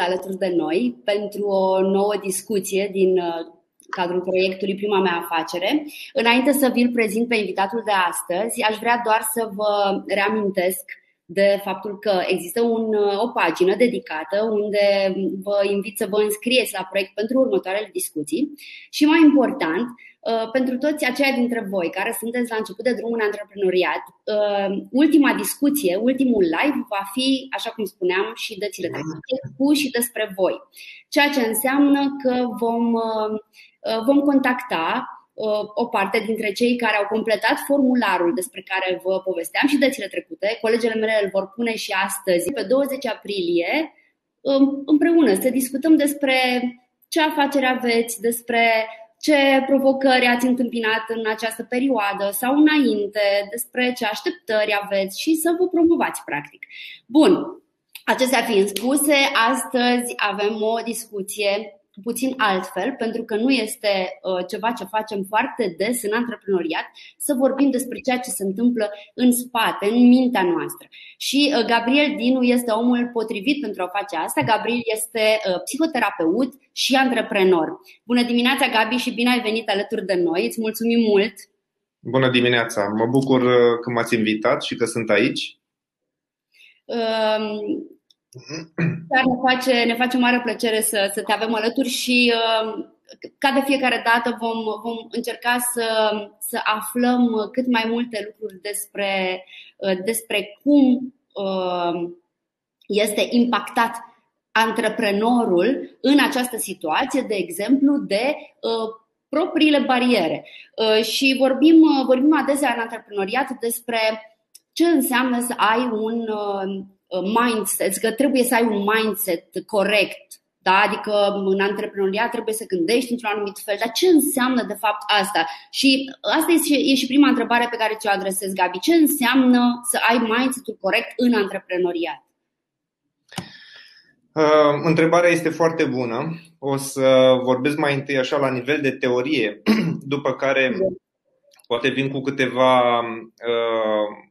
ați venit alături de noi pentru o nouă discuție din uh, cadrul proiectului Prima mea afacere. Înainte să vi-l prezint pe invitatul de astăzi, aș vrea doar să vă reamintesc de faptul că există un, uh, o pagină dedicată unde vă invit să vă înscrieți la proiect pentru următoarele discuții și, mai important, Uh, pentru toți aceia dintre voi care sunteți la început de drum în antreprenoriat, uh, ultima discuție, ultimul live va fi, așa cum spuneam, și dățile trecute cu și despre voi. Ceea ce înseamnă că vom, uh, vom contacta o parte dintre cei care au completat formularul despre care vă povesteam și dățile trecute. Colegele mele îl vor pune și astăzi, pe 20 aprilie, um, împreună să discutăm despre ce afacere aveți, despre ce provocări ați întâmpinat în această perioadă sau înainte, despre ce așteptări aveți și să vă promovați practic. Bun, acestea fiind spuse, astăzi avem o discuție puțin altfel, pentru că nu este uh, ceva ce facem foarte des în antreprenoriat, să vorbim despre ceea ce se întâmplă în spate, în mintea noastră. Și uh, Gabriel Dinu este omul potrivit pentru a face asta. Gabriel este uh, psihoterapeut și antreprenor. Bună dimineața, Gabi, și bine ai venit alături de noi. Îți mulțumim mult! Bună dimineața! Mă bucur că m-ați invitat și că sunt aici. Um, Chiar ne face, ne face mare plăcere să, să te avem alături și uh, ca de fiecare dată vom, vom încerca să, să aflăm cât mai multe lucruri despre, uh, despre cum uh, este impactat antreprenorul în această situație, de exemplu, de propriile bariere. Și vorbim, vorbim adesea în antreprenoriat despre ce înseamnă să ai un Uh, mindset, că trebuie să ai un mindset corect. Da? Adică în antreprenoriat trebuie să gândești într-un anumit fel. Dar ce înseamnă de fapt asta? Și asta e și, e și prima întrebare pe care ți-o adresez, Gabi. Ce înseamnă să ai mindset-ul corect în antreprenoriat? Uh, întrebarea este foarte bună. O să vorbesc mai întâi așa la nivel de teorie, după care poate vin cu câteva uh,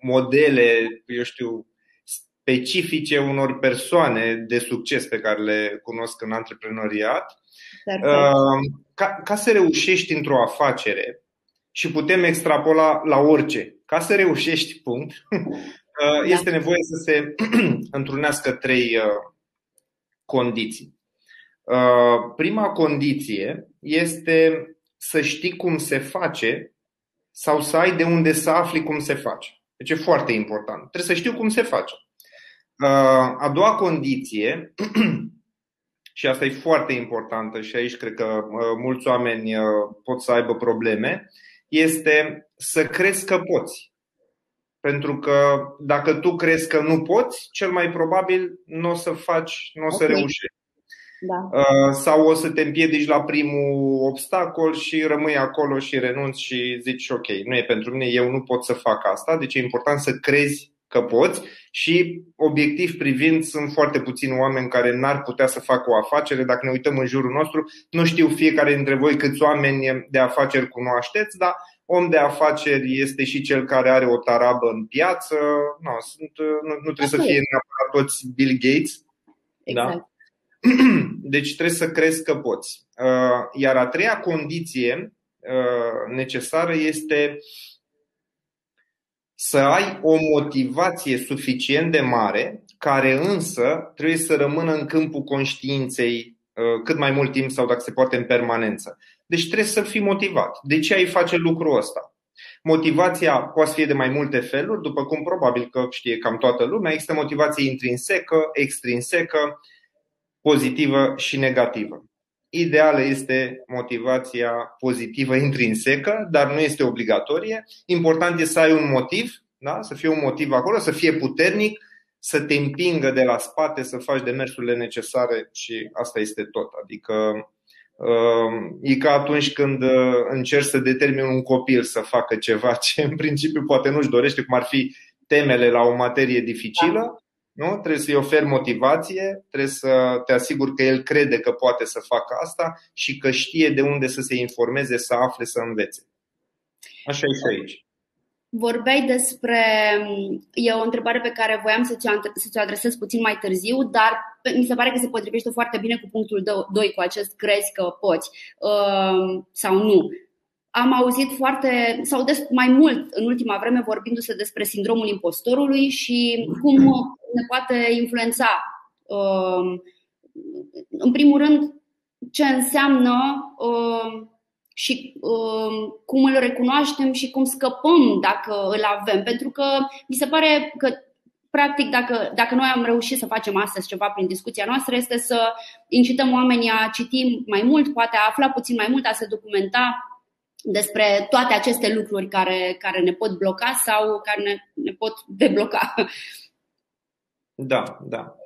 modele, eu știu, specifice unor persoane de succes pe care le cunosc în antreprenoriat. Uh, ca, ca să reușești într-o afacere și putem extrapola la orice, ca să reușești, punct, uh, da. este nevoie să se întrunească trei uh, condiții. Prima condiție este să știi cum se face sau să ai de unde să afli cum se face. Deci e foarte important. Trebuie să știu cum se face. Uh, a doua condiție, și asta e foarte importantă și aici cred că uh, mulți oameni uh, pot să aibă probleme, este să crezi că poți. Pentru că dacă tu crezi că nu poți, cel mai probabil nu o să faci, nu o să okay. reușești. Da. Sau o să te împiedici la primul obstacol și rămâi acolo și renunți și zici ok, nu e pentru mine, eu nu pot să fac asta, deci e important să crezi că poți și obiectiv privind sunt foarte puțini oameni care n-ar putea să facă o afacere. Dacă ne uităm în jurul nostru, nu știu fiecare dintre voi câți oameni de afaceri cunoașteți, dar om de afaceri este și cel care are o tarabă în piață. No, sunt, nu, nu trebuie să fie neapărat toți Bill Gates. Da? Exact. Da? Deci trebuie să crezi că poți. Uh, iar a treia condiție uh, necesară este să ai o motivație suficient de mare, care însă trebuie să rămână în câmpul conștiinței uh, cât mai mult timp sau dacă se poate în permanență. Deci trebuie să fii motivat. De ce ai face lucrul ăsta? Motivația poate fi de mai multe feluri, după cum probabil că știe cam toată lumea. Există motivație intrinsecă, extrinsecă, pozitivă și negativă. Ideală este motivația pozitivă intrinsecă, dar nu este obligatorie. Important este să ai un motiv, da? să fie un motiv acolo, să fie puternic, să te împingă de la spate, să faci demersurile necesare și asta este tot. Adică uh, e ca atunci când uh, încerci să determini un copil să facă ceva ce în principiu poate nu-și dorește, cum ar fi temele la o materie dificilă, nu? Trebuie să-i oferi motivație, trebuie să te asiguri că el crede că poate să facă asta și că știe de unde să se informeze, să afle, să învețe. Așa e și aici. Vorbeai despre. E o întrebare pe care voiam să ți-o adresez puțin mai târziu, dar mi se pare că se potrivește foarte bine cu punctul 2, cu acest crezi că poți uh, sau nu. Am auzit foarte, sau des, mai mult în ultima vreme vorbindu-se despre sindromul impostorului și cum ne poate influența. Uh, în primul rând, ce înseamnă uh, și uh, cum îl recunoaștem și cum scăpăm dacă îl avem. Pentru că mi se pare că practic, dacă, dacă noi am reușit să facem astăzi ceva prin discuția noastră, este să incităm oamenii a citi mai mult, poate a afla puțin mai mult, a se documenta despre toate aceste lucruri care, care ne pot bloca sau care ne, ne pot debloca. Da, da.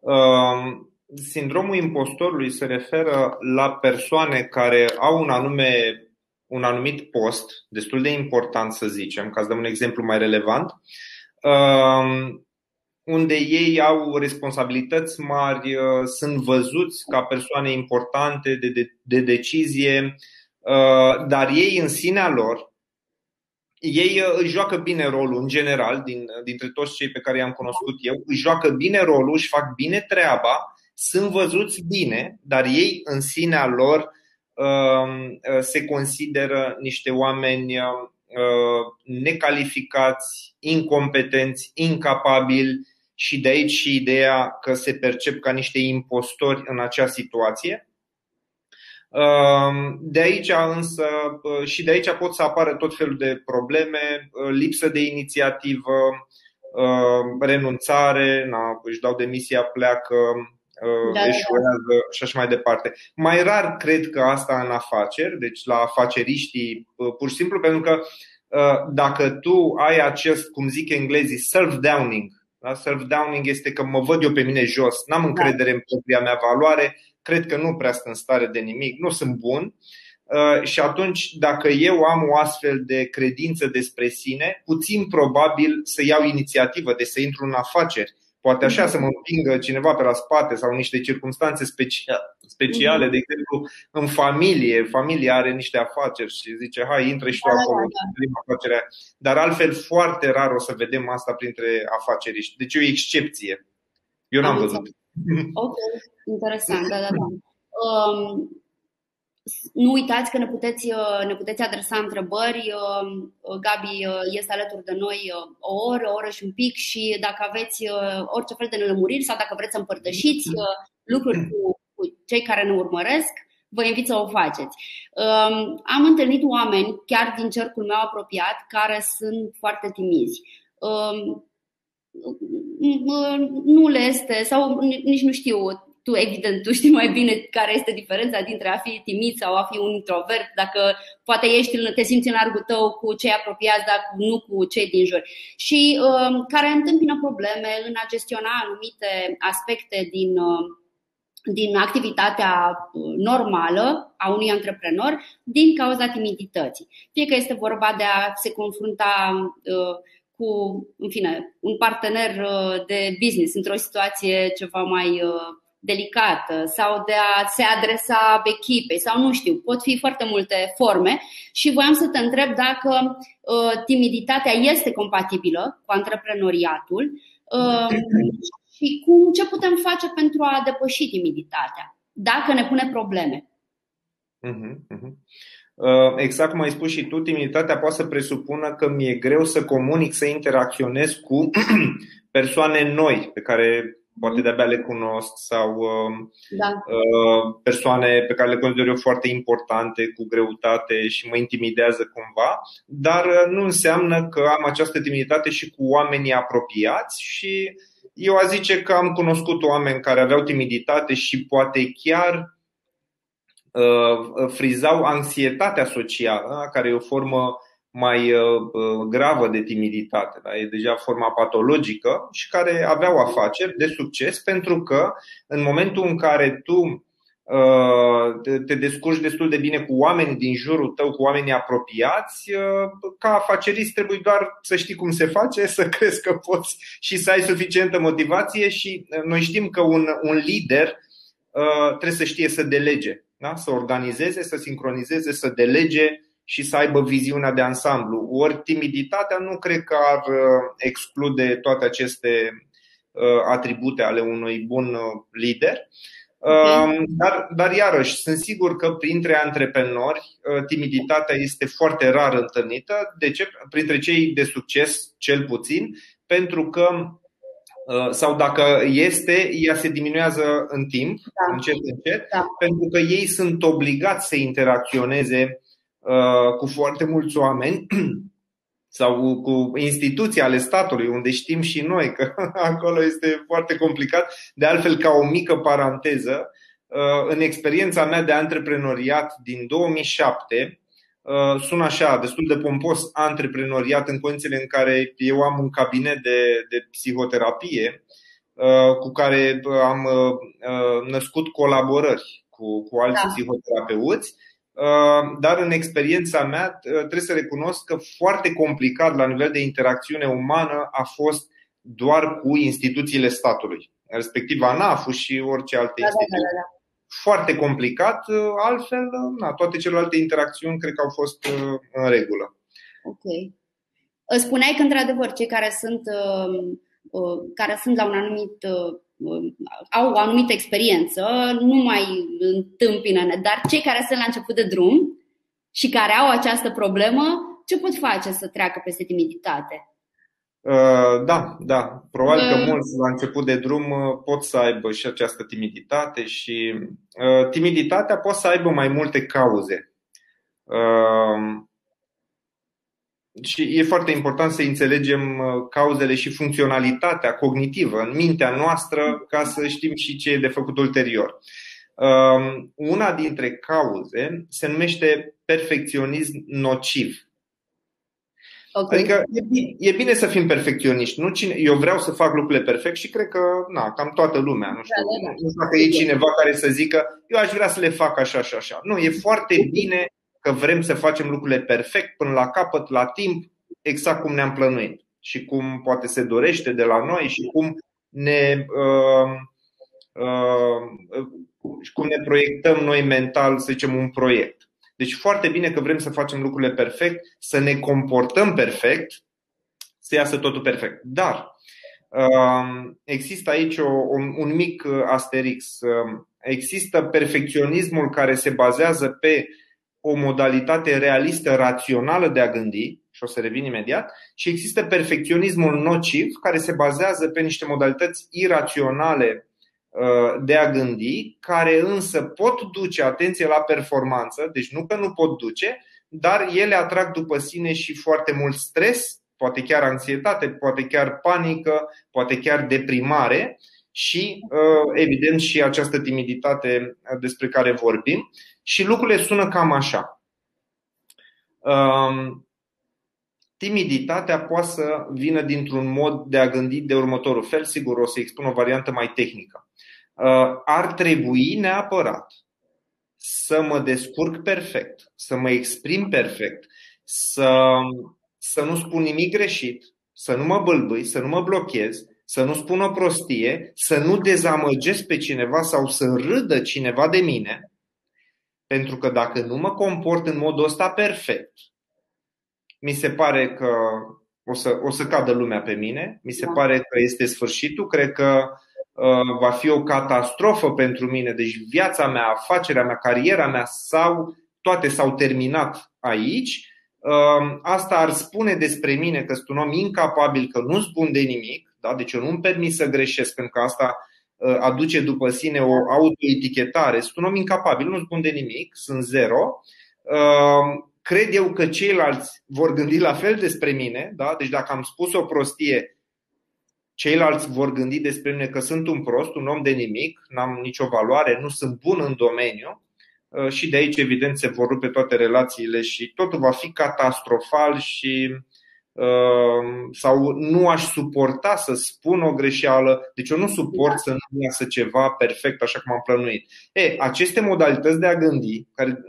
Um, sindromul impostorului se referă la persoane care au un anume un anumit post, destul de important să zicem, ca să dăm un exemplu mai relevant, um, unde ei au responsabilități mari, uh, sunt văzuți ca persoane importante de, de, de decizie, uh, dar ei în sinea lor, ei uh, își joacă bine rolul în general, din, dintre toți cei pe care i-am cunoscut eu, își joacă bine rolul, își fac bine treaba, sunt văzuți bine, dar ei în sinea lor um, se consideră niște oameni necalificați, incompetenți, incapabili și de aici și ideea că se percep ca niște impostori în acea situație. Um, de aici însă uh, și de aici pot să apară tot felul de probleme, uh, lipsă de inițiativă, uh, renunțare, na, își dau demisia, pleacă, da, da, eșuează da. și așa mai departe. Mai rar cred că asta în afaceri, deci la afaceriștii, pur și simplu pentru că dacă tu ai acest, cum zic englezii, self-downing, da? Self-downing este că mă văd eu pe mine jos, n-am da. încredere în propria mea valoare, cred că nu prea sunt în stare de nimic, nu sunt bun. Uh, și atunci, dacă eu am o astfel de credință despre sine, puțin probabil să iau inițiativă, de să intru în afaceri Poate așa să mă împingă cineva pe la spate sau niște circunstanțe speciale, de exemplu, în familie. Familia are niște afaceri și zice, hai, intră și tu da, acolo, da, da. afacerea. Dar altfel, foarte rar o să vedem asta printre afaceriști. Deci e o excepție. Eu n-am văzut. Ok, interesant, da, da, da. Um, nu uitați că ne puteți, uh, ne puteți adresa întrebări. Uh, uh, Gabi este alături de noi o oră, o oră și un pic și dacă aveți orice fel de nelămuriri sau dacă vreți să împărtășiți lucruri cu, cu cei care ne urmăresc, vă invit să o faceți. Um, am întâlnit oameni, chiar din cercul meu apropiat, care sunt foarte timizi. Um, nu le este, sau nici nu știu, tu evident, tu știi mai bine care este diferența dintre a fi timid sau a fi un introvert, dacă poate ești, te simți în largul tău cu cei apropiați, dar nu cu cei din jur. Și uh, care întâmpină probleme în a gestiona anumite aspecte din, uh, din activitatea uh, normală a unui antreprenor din cauza timidității. Fie că este vorba de a se confrunta uh, cu, în fine, un partener uh, de business într-o situație ceva mai uh, delicată sau de a se adresa echipei sau nu știu, pot fi foarte multe forme și voiam să te întreb dacă uh, timiditatea este compatibilă cu antreprenoriatul uh, și cum, ce putem face pentru a depăși timiditatea, dacă ne pune probleme. Uh-huh, uh-huh. Uh, exact cum ai spus și tu, timiditatea poate să presupună că mi-e greu să comunic, să interacționez cu persoane noi pe care poate de-abia le cunosc sau um, da. Uh, persoane pe care le consider eu foarte importante, cu greutate și mă intimidează cumva, dar uh, nu înseamnă că am această timiditate și cu oamenii apropiați și eu aș zice că am cunoscut oameni care aveau timiditate și poate chiar uh, frizau anxietatea socială, care e o formă mai uh, uh, gravă de timiditate, da? e deja forma patologică și care aveau afaceri de succes pentru că în momentul în care tu uh, te descurci destul de bine cu oamenii din jurul tău, cu oamenii apropiați, ca afacerist trebuie doar să știi cum se face, să crezi că poți și să ai suficientă motivație și noi știm că un, un lider trebuie să știe să delege, da? să organizeze, să sincronizeze, să delege și să aibă viziunea de ansamblu. Ori timiditatea nu cred că ar uh, exclude toate aceste atribute ale unui bun lider. Okay. Dar, dar iarăși, sunt sigur că printre antreprenori timiditatea este foarte rar întâlnită. De ce? Printre cei de succes, cel puțin, pentru că Uh, sau dacă este, ea se diminuează în timp, da. încet, încet, da. pentru că ei sunt obligați să interacționeze uh, cu foarte mulți oameni sau cu instituții ale statului, unde știm și noi că acolo este foarte complicat. De altfel, ca o mică paranteză, uh, în experiența mea de antreprenoriat din 2007, Uh, sună așa, destul de pompos, antreprenoriat în condițiile în care eu am un cabinet de, de psihoterapie uh, cu care am uh, născut colaborări cu, cu alți da. psihoterapeuți, dar în experiența mea trebuie să recunosc că foarte complicat la nivel de interacțiune umană a fost doar cu instituțiile statului, respectiv ANAF și orice alte da, instituții. Da, da, da foarte complicat, altfel, na, toate celelalte interacțiuni cred că au fost uh, în regulă. Ok. Spuneai că, într-adevăr, cei care sunt, uh, uh, care sunt la un anumit au o anumită experiență, nu mai întâmpină, dar cei care sunt la început de drum și care au această problemă, ce pot face să treacă peste timiditate? Uh, da, da. Probabil că mulți la început de drum uh, pot să aibă și această timiditate și uh, timiditatea poate să aibă mai multe cauze. Și e foarte important să înțelegem cauzele și funcționalitatea cognitivă în mintea noastră ca să știm și ce e de făcut ulterior. Una dintre cauze se numește perfecționism nociv. Okay. Adică e bine, e bine să fim perfecționiști. Nu cine, eu vreau să fac lucrurile perfect și cred că na, cam toată lumea. Nu știu, da, da, da. nu știu dacă e cineva care să zică eu aș vrea să le fac așa și așa. Nu, e foarte bine că vrem să facem lucrurile perfect până la capăt, la timp, exact cum ne-am plănuit și cum poate se dorește de la noi și cum ne, uh, uh, cum ne proiectăm noi mental, să zicem, un proiect. Deci foarte bine că vrem să facem lucrurile perfect, să ne comportăm perfect, să iasă totul perfect. Dar um, există aici o, un, un mic uh, asterix. Um, există perfecționismul care se bazează pe o modalitate realistă, rațională de a gândi, și o să revin imediat, și există perfecționismul nociv, care se bazează pe niște modalități iraționale Uh, de a gândi, care însă pot duce atenție la performanță, deci nu că nu pot duce, dar ele atrag după sine și foarte mult stres, poate chiar anxietate, poate chiar panică, poate chiar deprimare și, uh, evident, și această timiditate despre care vorbim. Și lucrurile sună cam așa. Um, timiditatea poate să vină dintr-un mod de a gândi de următorul fel, sigur o să expun o variantă mai tehnică. Uh, ar trebui neapărat să mă descurc perfect, să mă exprim perfect, să, să nu spun nimic greșit, să nu mă bâlbâi, să nu mă blochez, să nu spun o prostie, să nu dezamăgesc pe cineva sau să râdă cineva de mine, pentru că dacă nu mă comport în modul ăsta perfect, mi se pare că o să, o să cadă lumea pe mine, mi se da. pare că este sfârșitul, cred că Uh, va fi o catastrofă pentru mine. Deci viața mea, afacerea mea, cariera mea sau toate s-au terminat aici. Uh, asta ar spune despre mine că sunt un om incapabil, că nu-s bun de nimic, da? deci eu nu-mi permit să greșesc, pentru că asta uh, aduce după sine o autoetichetare. Sunt un om incapabil, nu-s bun de nimic, sunt zero. Cred eu că ceilalți vor gândi la fel despre mine, da? deci dacă am spus o prostie, Ceilalți vor gândi despre mine că sunt un prost, un om de nimic, n-am nicio valoare, nu sunt bun în domeniu uh, și de aici, evident, se vor rupe toate relațiile și totul va fi catastrofal și uh, sau nu aș suporta să spun o greșeală, deci eu nu suport să nu iasă ceva perfect așa cum am plănuit. E, aceste modalități de a gândi, care,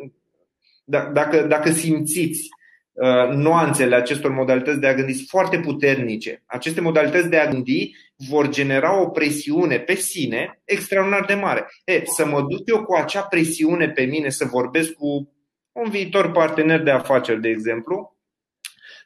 da, dacă, dacă simțiți Uh, nuanțele acestor modalități de a gândi sunt foarte puternice. Aceste modalități de a gândi vor genera o presiune pe sine extraordinar de mare. E, să mă duc eu cu acea presiune pe mine să vorbesc cu un viitor partener de afaceri, de exemplu,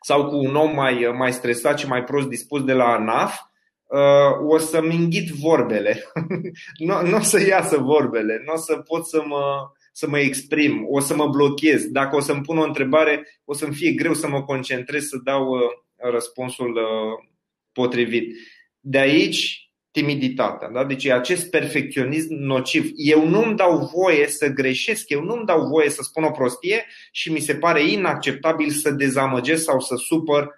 sau cu un om mai, mai stresat și mai prost dispus de la ANAF, uh, o să-mi înghit vorbele. nu, nu o să iasă vorbele, nu o să pot să mă, să mă exprim, o să mă blochez. Dacă o să-mi pun o întrebare, o să-mi fie greu să mă concentrez să dau uh, răspunsul uh, potrivit. De aici timiditatea. Da? Deci e acest perfecționism nociv. Eu nu-mi dau voie să greșesc, eu nu-mi dau voie să spun o prostie și mi se pare inacceptabil să dezamăgesc sau să supăr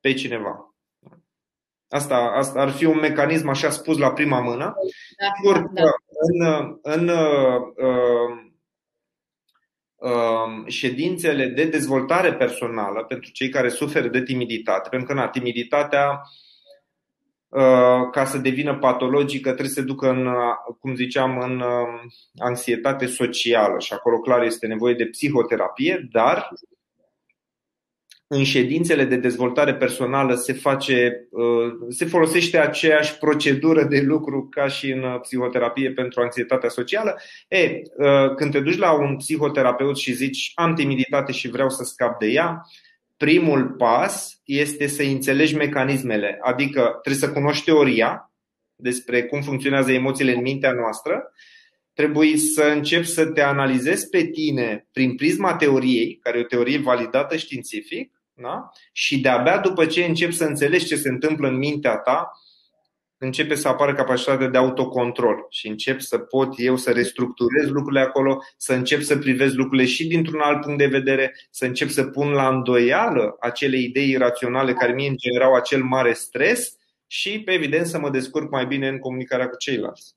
pe cineva. Asta, asta ar fi un mecanism așa spus la prima mână. Da, Sigur da. în, în uh, uh, ședințele de dezvoltare personală pentru cei care suferă de timiditate, pentru că na, timiditatea Uh, ca să devină patologică, trebuie să se ducă în, uh, cum ziceam, în uh, anxietate socială și acolo clar este nevoie de psihoterapie, dar în ședințele de dezvoltare personală se face, se folosește aceeași procedură de lucru ca și în psihoterapie pentru anxietatea socială. E, când te duci la un psihoterapeut și zici am timiditate și vreau să scap de ea, primul pas este să înțelegi mecanismele, adică trebuie să cunoști teoria despre cum funcționează emoțiile în mintea noastră, trebuie să începi să te analizezi pe tine prin prisma teoriei, care e o teorie validată științific, da? și de-abia după ce începi să înțelegi ce se întâmplă în mintea ta, începe să apară capacitatea de autocontrol și încep să pot eu să restructurez lucrurile acolo, să încep să privesc lucrurile și dintr-un alt punct de vedere, să încep să pun la îndoială acele idei iraționale care mie îmi generau acel mare stres și, pe evident, să mă descurc mai bine în comunicarea cu ceilalți.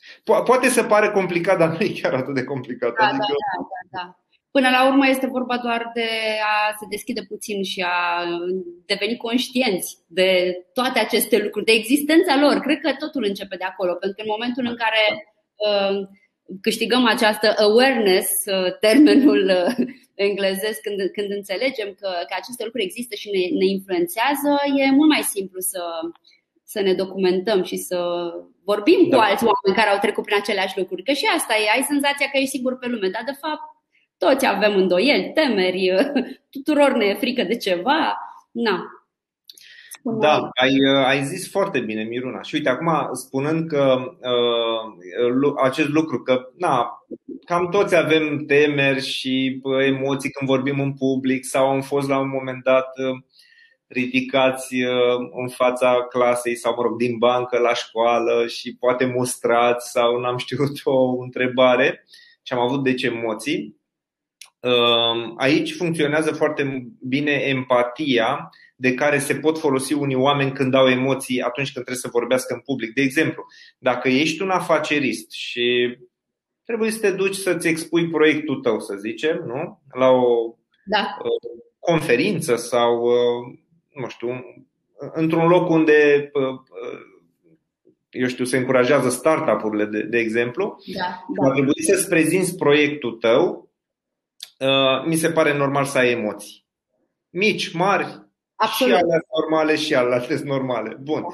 Po- poate să pare complicat, dar nu e chiar atât de complicat. Da, adică... da, da, da. Până la urmă este vorba doar de a se deschide puțin și a deveni conștienți de toate aceste lucruri, de existența lor. Cred că totul începe de acolo, pentru că în momentul în care uh, câștigăm această awareness, uh, termenul uh, englezesc, când, când înțelegem că, că aceste lucruri există și ne, ne influențează, e mult mai simplu să, să ne documentăm și să vorbim da. cu alți oameni care au trecut prin aceleași lucruri. Că și asta e, ai senzația că ești sigur pe lume, dar de fapt toți avem îndoieli, temeri, tuturor ne e frică de ceva. Na. Da, ai, ai zis foarte bine, Miruna. Și uite, acum spunând că uh, acest lucru, că na, cam toți avem temeri și uh, emoții când vorbim în public sau am fost la un moment dat uh, ridicați uh, în fața clasei sau, mă rog, din bancă la școală și poate mustrați sau n-am știut o întrebare și am avut deci emoții. Ehm, aici funcționează foarte bine empatia de care se pot folosi unii oameni când au emoții atunci când trebuie să vorbească în public. De exemplu, dacă ești un afacerist și trebuie să te duci să-ți expui proiectul tău, să zicem, nu? La o da. Uh, conferință sau, uh, nu știu, într-un loc unde uh, eu știu, se încurajează startup-urile, de, de exemplu, da, da. ar trebui să-ți prezinți proiectul tău Uh, mi se pare normal să ai emoții. Mici, mari, Absolut. și alea normale și alea normale. Bun.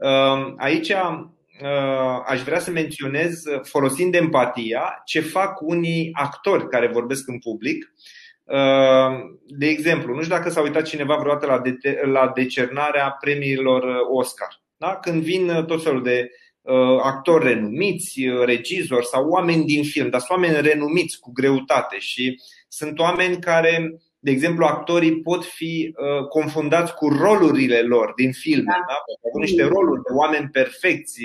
Uh, aici uh, aș vrea să menționez, folosind empatia, ce fac unii actori care vorbesc în public. De exemplu, nu știu dacă s-a uitat cineva vreodată la, de- la decernarea premiilor Oscar. Da? Când vin tot felul de actori renumiți, regizori sau oameni din film, dar sunt oameni renumiți cu greutate și uh, sunt oameni care, de exemplu, actorii pot fi uh, confundați cu rolurile lor din filme. Da? Da? Au niște roluri de oameni perfecți,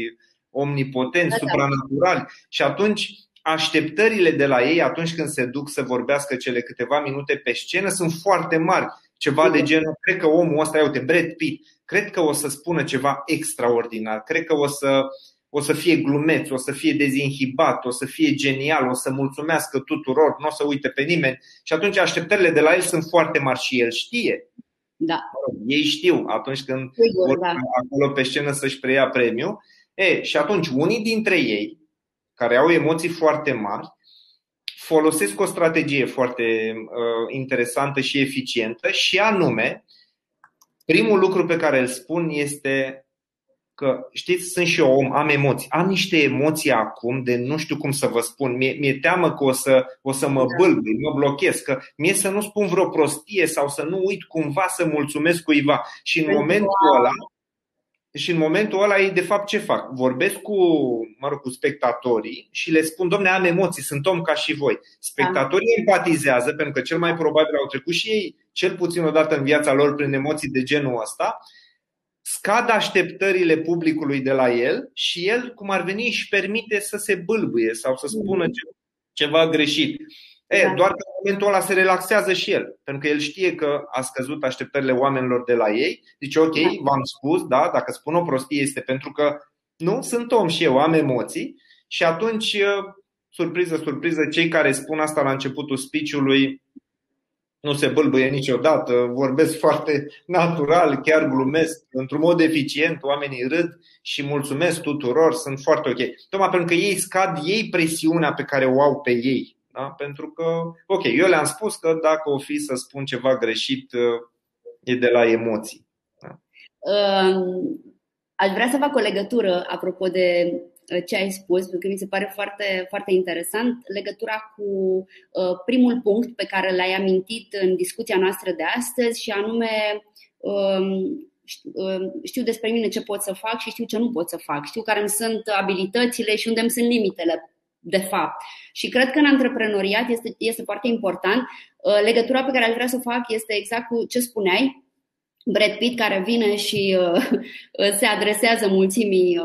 omnipotenți, da, da. supranaturali. Și atunci așteptările de la ei atunci când se duc să vorbească cele câteva minute pe scenă sunt foarte mari. Ceva de genul, cred că omul ăsta, uite, Brad Pitt, cred că o să spună ceva extraordinar, cred că o să o să fie glumeț, o să fie dezinhibat, o să fie genial, o să mulțumească tuturor, nu o să uite pe nimeni. Și atunci așteptările de la el sunt foarte mari și el știe. Da. Ei știu atunci când Sigur, vor da. acolo pe scenă să-și preia premiu. E, și atunci unii dintre ei, care au emoții foarte mari, folosesc o strategie foarte uh, interesantă și eficientă și anume, primul lucru pe care îl spun este că, știți, sunt și eu om, am emoții. Am niște emoții acum de nu știu cum să vă spun. Mi-e, mi-e teamă că o să, o să mă da. bâlbâi, mă blochez, că mie să nu spun vreo prostie sau să nu uit cumva să mulțumesc cuiva. Și în momentul ăla, și în momentul ăla ei de fapt ce fac? Vorbesc cu, mă rog, cu spectatorii și le spun, domne, am emoții, sunt om ca și voi. Spectatorii da. empatizează pentru că cel mai probabil au trecut și ei cel puțin o dată în viața lor prin emoții de genul ăsta scad așteptările publicului de la el și el, cum ar veni, își permite să se bâlbâie sau să spună ceva greșit. E, da. Doar că în momentul ăla se relaxează și el, pentru că el știe că a scăzut așteptările oamenilor de la ei. Zice, ok, da. v-am spus, da, dacă spun o prostie este pentru că nu, sunt om și eu, am emoții și atunci, surpriză, surpriză, cei care spun asta la începutul speech-ului nu se bâlbâie niciodată, vorbesc foarte natural, chiar glumesc într-un mod eficient, oamenii râd și mulțumesc tuturor, sunt foarte ok. Tocmai pentru că ei scad ei presiunea pe care o au pe ei. Da? Pentru că, ok, eu le-am spus că dacă o fi să spun ceva greșit, e de la emoții. Da? Aș vrea să fac o legătură apropo de Uh, ce ai spus, pentru că mi se pare foarte, foarte interesant legătura cu uh, primul punct pe care l-ai amintit în discuția noastră de astăzi și anume um, um, știu despre mine ce pot să fac și știu ce nu pot să fac, știu care îmi sunt abilitățile și unde îmi sunt limitele de fapt. Și cred că în antreprenoriat este, este foarte important. Uh, legătura pe care aș vrea să o fac este exact cu ce spuneai, Brad Pitt care vine și se adresează mulțimii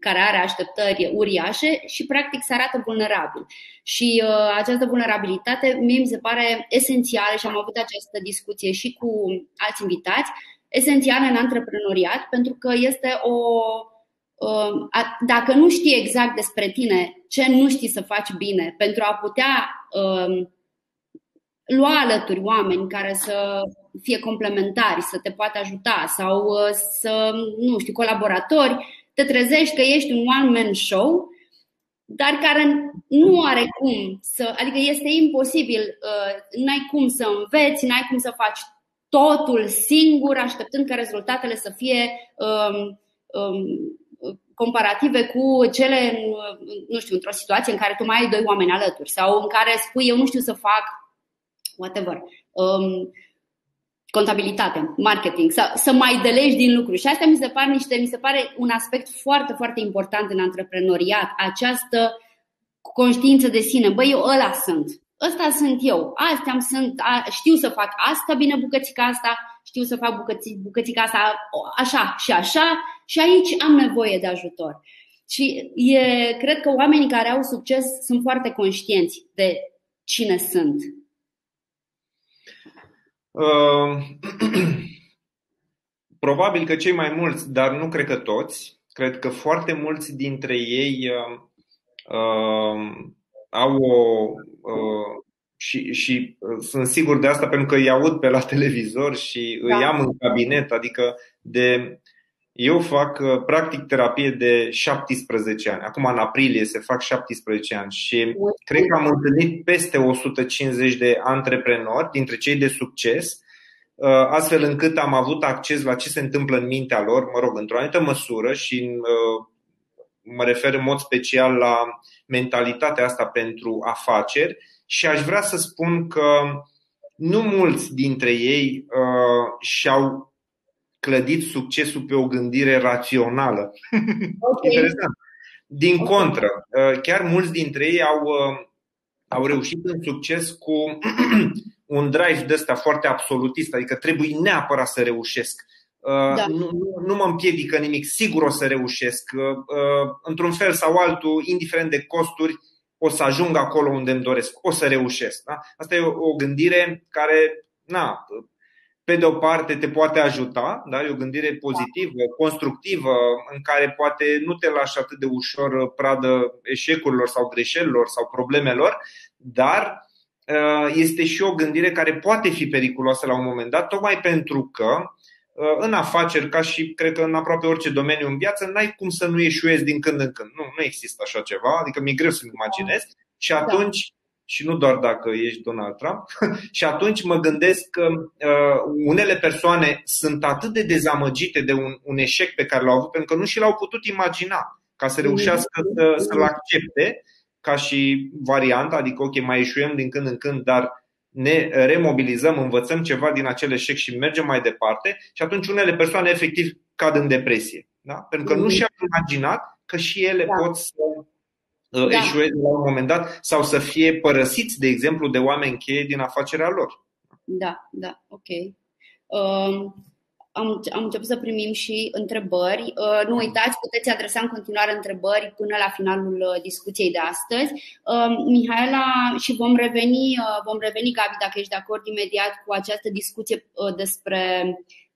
care are așteptări uriașe și practic se arată vulnerabil. Și uh, această vulnerabilitate mie mi se pare esențială și am avut această discuție și cu alți invitați, esențială în antreprenoriat pentru că este o uh, dacă nu știi exact despre tine ce nu știi să faci bine pentru a putea uh, lua alături oameni care să fie complementari, să te poată ajuta sau uh, să, nu știu, colaboratori te trezești că ești un one-man show, dar care nu are cum să, adică este imposibil, uh, n-ai cum să înveți, n-ai cum să faci totul singur, așteptând ca rezultatele să fie um, um, comparative cu cele, nu știu, într-o situație în care tu mai ai doi oameni alături sau în care spui eu nu știu să fac whatever. Um, contabilitate, marketing, să, să mai delegi din lucruri. Și asta mi se pare niște, mi se pare un aspect foarte, foarte important în antreprenoriat, această conștiință de sine. Băi, eu ăla sunt. Ăsta sunt eu. Astea sunt, a, știu să fac asta bine bucățica asta, știu să fac bucăți, bucățica asta așa și așa și aici am nevoie de ajutor. Și e, cred că oamenii care au succes sunt foarte conștienți de cine sunt Uh, probabil că cei mai mulți, dar nu cred că toți, cred că foarte mulți dintre ei uh, uh, au o. Uh, și, și uh, sunt sigur de asta pentru că îi aud pe la televizor și da. îi am în cabinet, adică de eu fac uh, practic terapie de 17 ani. Acum în aprilie se fac 17 ani și cred că am întâlnit peste 150 de antreprenori dintre cei de succes, uh, astfel încât am avut acces la ce se întâmplă în mintea lor, mă rog, într-o anumită măsură și uh, mă refer în mod special la mentalitatea asta pentru afaceri și aș vrea să spun că nu mulți dintre ei uh, și-au clădit succesul pe o gândire rațională. Okay. Interesant. Din okay. contră, uh, chiar mulți dintre ei au, uh, au reușit în succes cu un drive de ăsta foarte absolutist, adică trebuie neapărat să reușesc. Uh, da. Nu, nu mă împiedică nimic, sigur o să reușesc. Într-un fel sau altul, indiferent de costuri, o să ajung acolo unde îmi doresc, o să reușesc. Da? Asta e o, o gândire care na, pe de o parte te poate ajuta, da? e o gândire pozitivă, constructivă, în care poate nu te lași atât de ușor pradă eșecurilor sau greșelilor sau problemelor, dar uh, este și o gândire care poate fi periculoasă la un moment dat, tocmai pentru că uh, în afaceri, ca și cred că în aproape orice domeniu în viață, n-ai cum să nu ieșuiezi din când în când. Nu, nu există așa ceva, adică mi-e greu să-mi imaginez. Și da. atunci și nu doar dacă ești Donald Trump. și atunci mă gândesc că uh, unele persoane sunt atât de dezamăgite de un, un eșec pe care l-au avut, pentru că nu și l-au putut imagina ca să reușească să, să-l accepte ca și variantă, adică ok, mai eșuăm din când în când, dar ne remobilizăm, învățăm ceva din acel eșec și mergem mai departe și atunci unele persoane efectiv cad în depresie. Da? Pentru că nu mm-hmm. și-au imaginat că și ele da. pot să uh, da. eșueze la un moment dat sau să fie părăsiți, de exemplu, de oameni cheie din afacerea lor. Da, da, ok. Um, am, am început să primim și întrebări. Uh, nu uitați, puteți adresa în continuare întrebări până la finalul uh, discuției de astăzi. Uh, Mihaela, și vom reveni, vom reveni, Gabi, dacă ești de acord imediat cu această discuție despre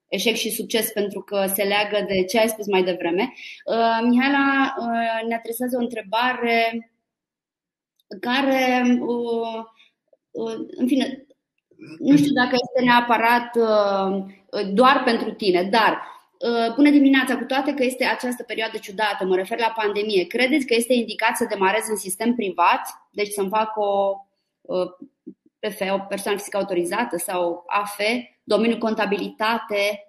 eșec și succes, pentru că se leagă de ce ai spus mai devreme. Mihaela ne adresează o întrebare care, în fine, nu știu dacă este neapărat doar pentru tine, dar Bună dimineața, cu toate că este această perioadă ciudată, mă refer la pandemie, credeți că este indicat să demarez în sistem privat, deci să-mi fac o PF, o persoană fizică autorizată sau AF, domeniul contabilitate,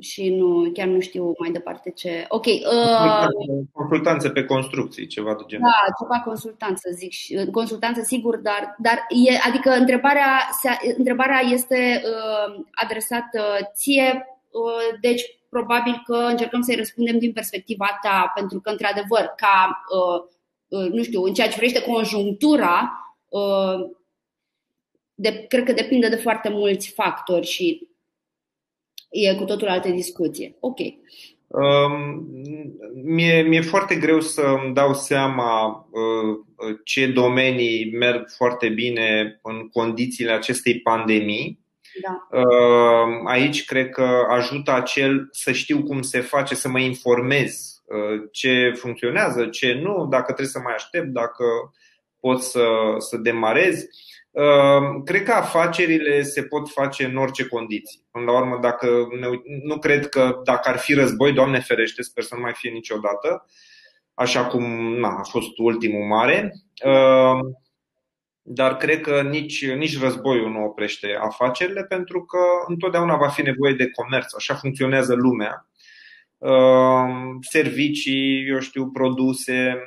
și nu, chiar nu știu mai departe ce. Ok. Uh, consultanță pe construcții, ceva de genul. Da, ceva consultanță, zic. Consultanță, sigur, dar, dar e, adică întrebarea, întrebarea este uh, adresată ție, uh, deci probabil că încercăm să-i răspundem din perspectiva ta, pentru că, într-adevăr, ca, uh, uh, nu știu, în ceea ce privește conjunctura, uh, de, cred că depinde de foarte mulți factori și e cu totul altă discuție. Ok. Um, mi-e, mi-e foarte greu să îmi dau seama uh, ce domenii merg foarte bine în condițiile acestei pandemii. Da. Uh, aici cred că ajută acel să știu cum se face, să mă informez uh, ce funcționează, ce nu, dacă trebuie să mai aștept, dacă pot să, să demarez. Ehm, cred că afacerile se pot face în orice condiții. Până la urmă, dacă ne, nu cred că dacă ar fi război, Doamne ferește, sper să nu mai fie niciodată, așa cum na, a fost ultimul mare, ehm, dar cred că nici, nici războiul nu oprește afacerile pentru că întotdeauna va fi nevoie de comerț, așa funcționează lumea. Ehm, servicii, eu știu, produse,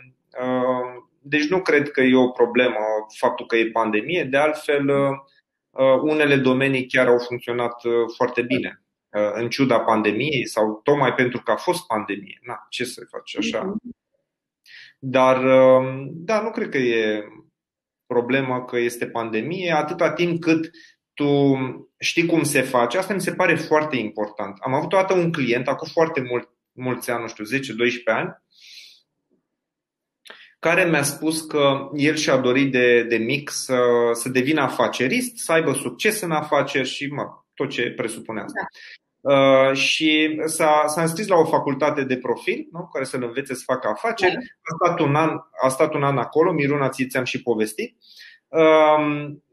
deci nu cred că e o problemă faptul că e pandemie. De altfel, uh, unele domenii chiar au funcționat uh, foarte bine uh, în ciuda pandemiei sau tocmai pentru că a fost pandemie. Na, ce să faci așa? Mhm. Dar, da, nu cred că e problemă că este pandemie, atâta timp cât tu știi cum se face. Asta mi se pare foarte important. Am avut toată un client, acum foarte mult, mulți ani, nu știu, 10-12 ani, care mi-a spus că el și-a dorit de, de mic să, să devină afacerist, să aibă succes în afaceri și mă, tot ce presupune asta. Da. Uh, și s-a, s-a înscris la o facultate de profil nu? care să-l învețe să facă afaceri. Da. A stat un an, a stat un an acolo, Miruna, ți ți-am și povestit. Uh,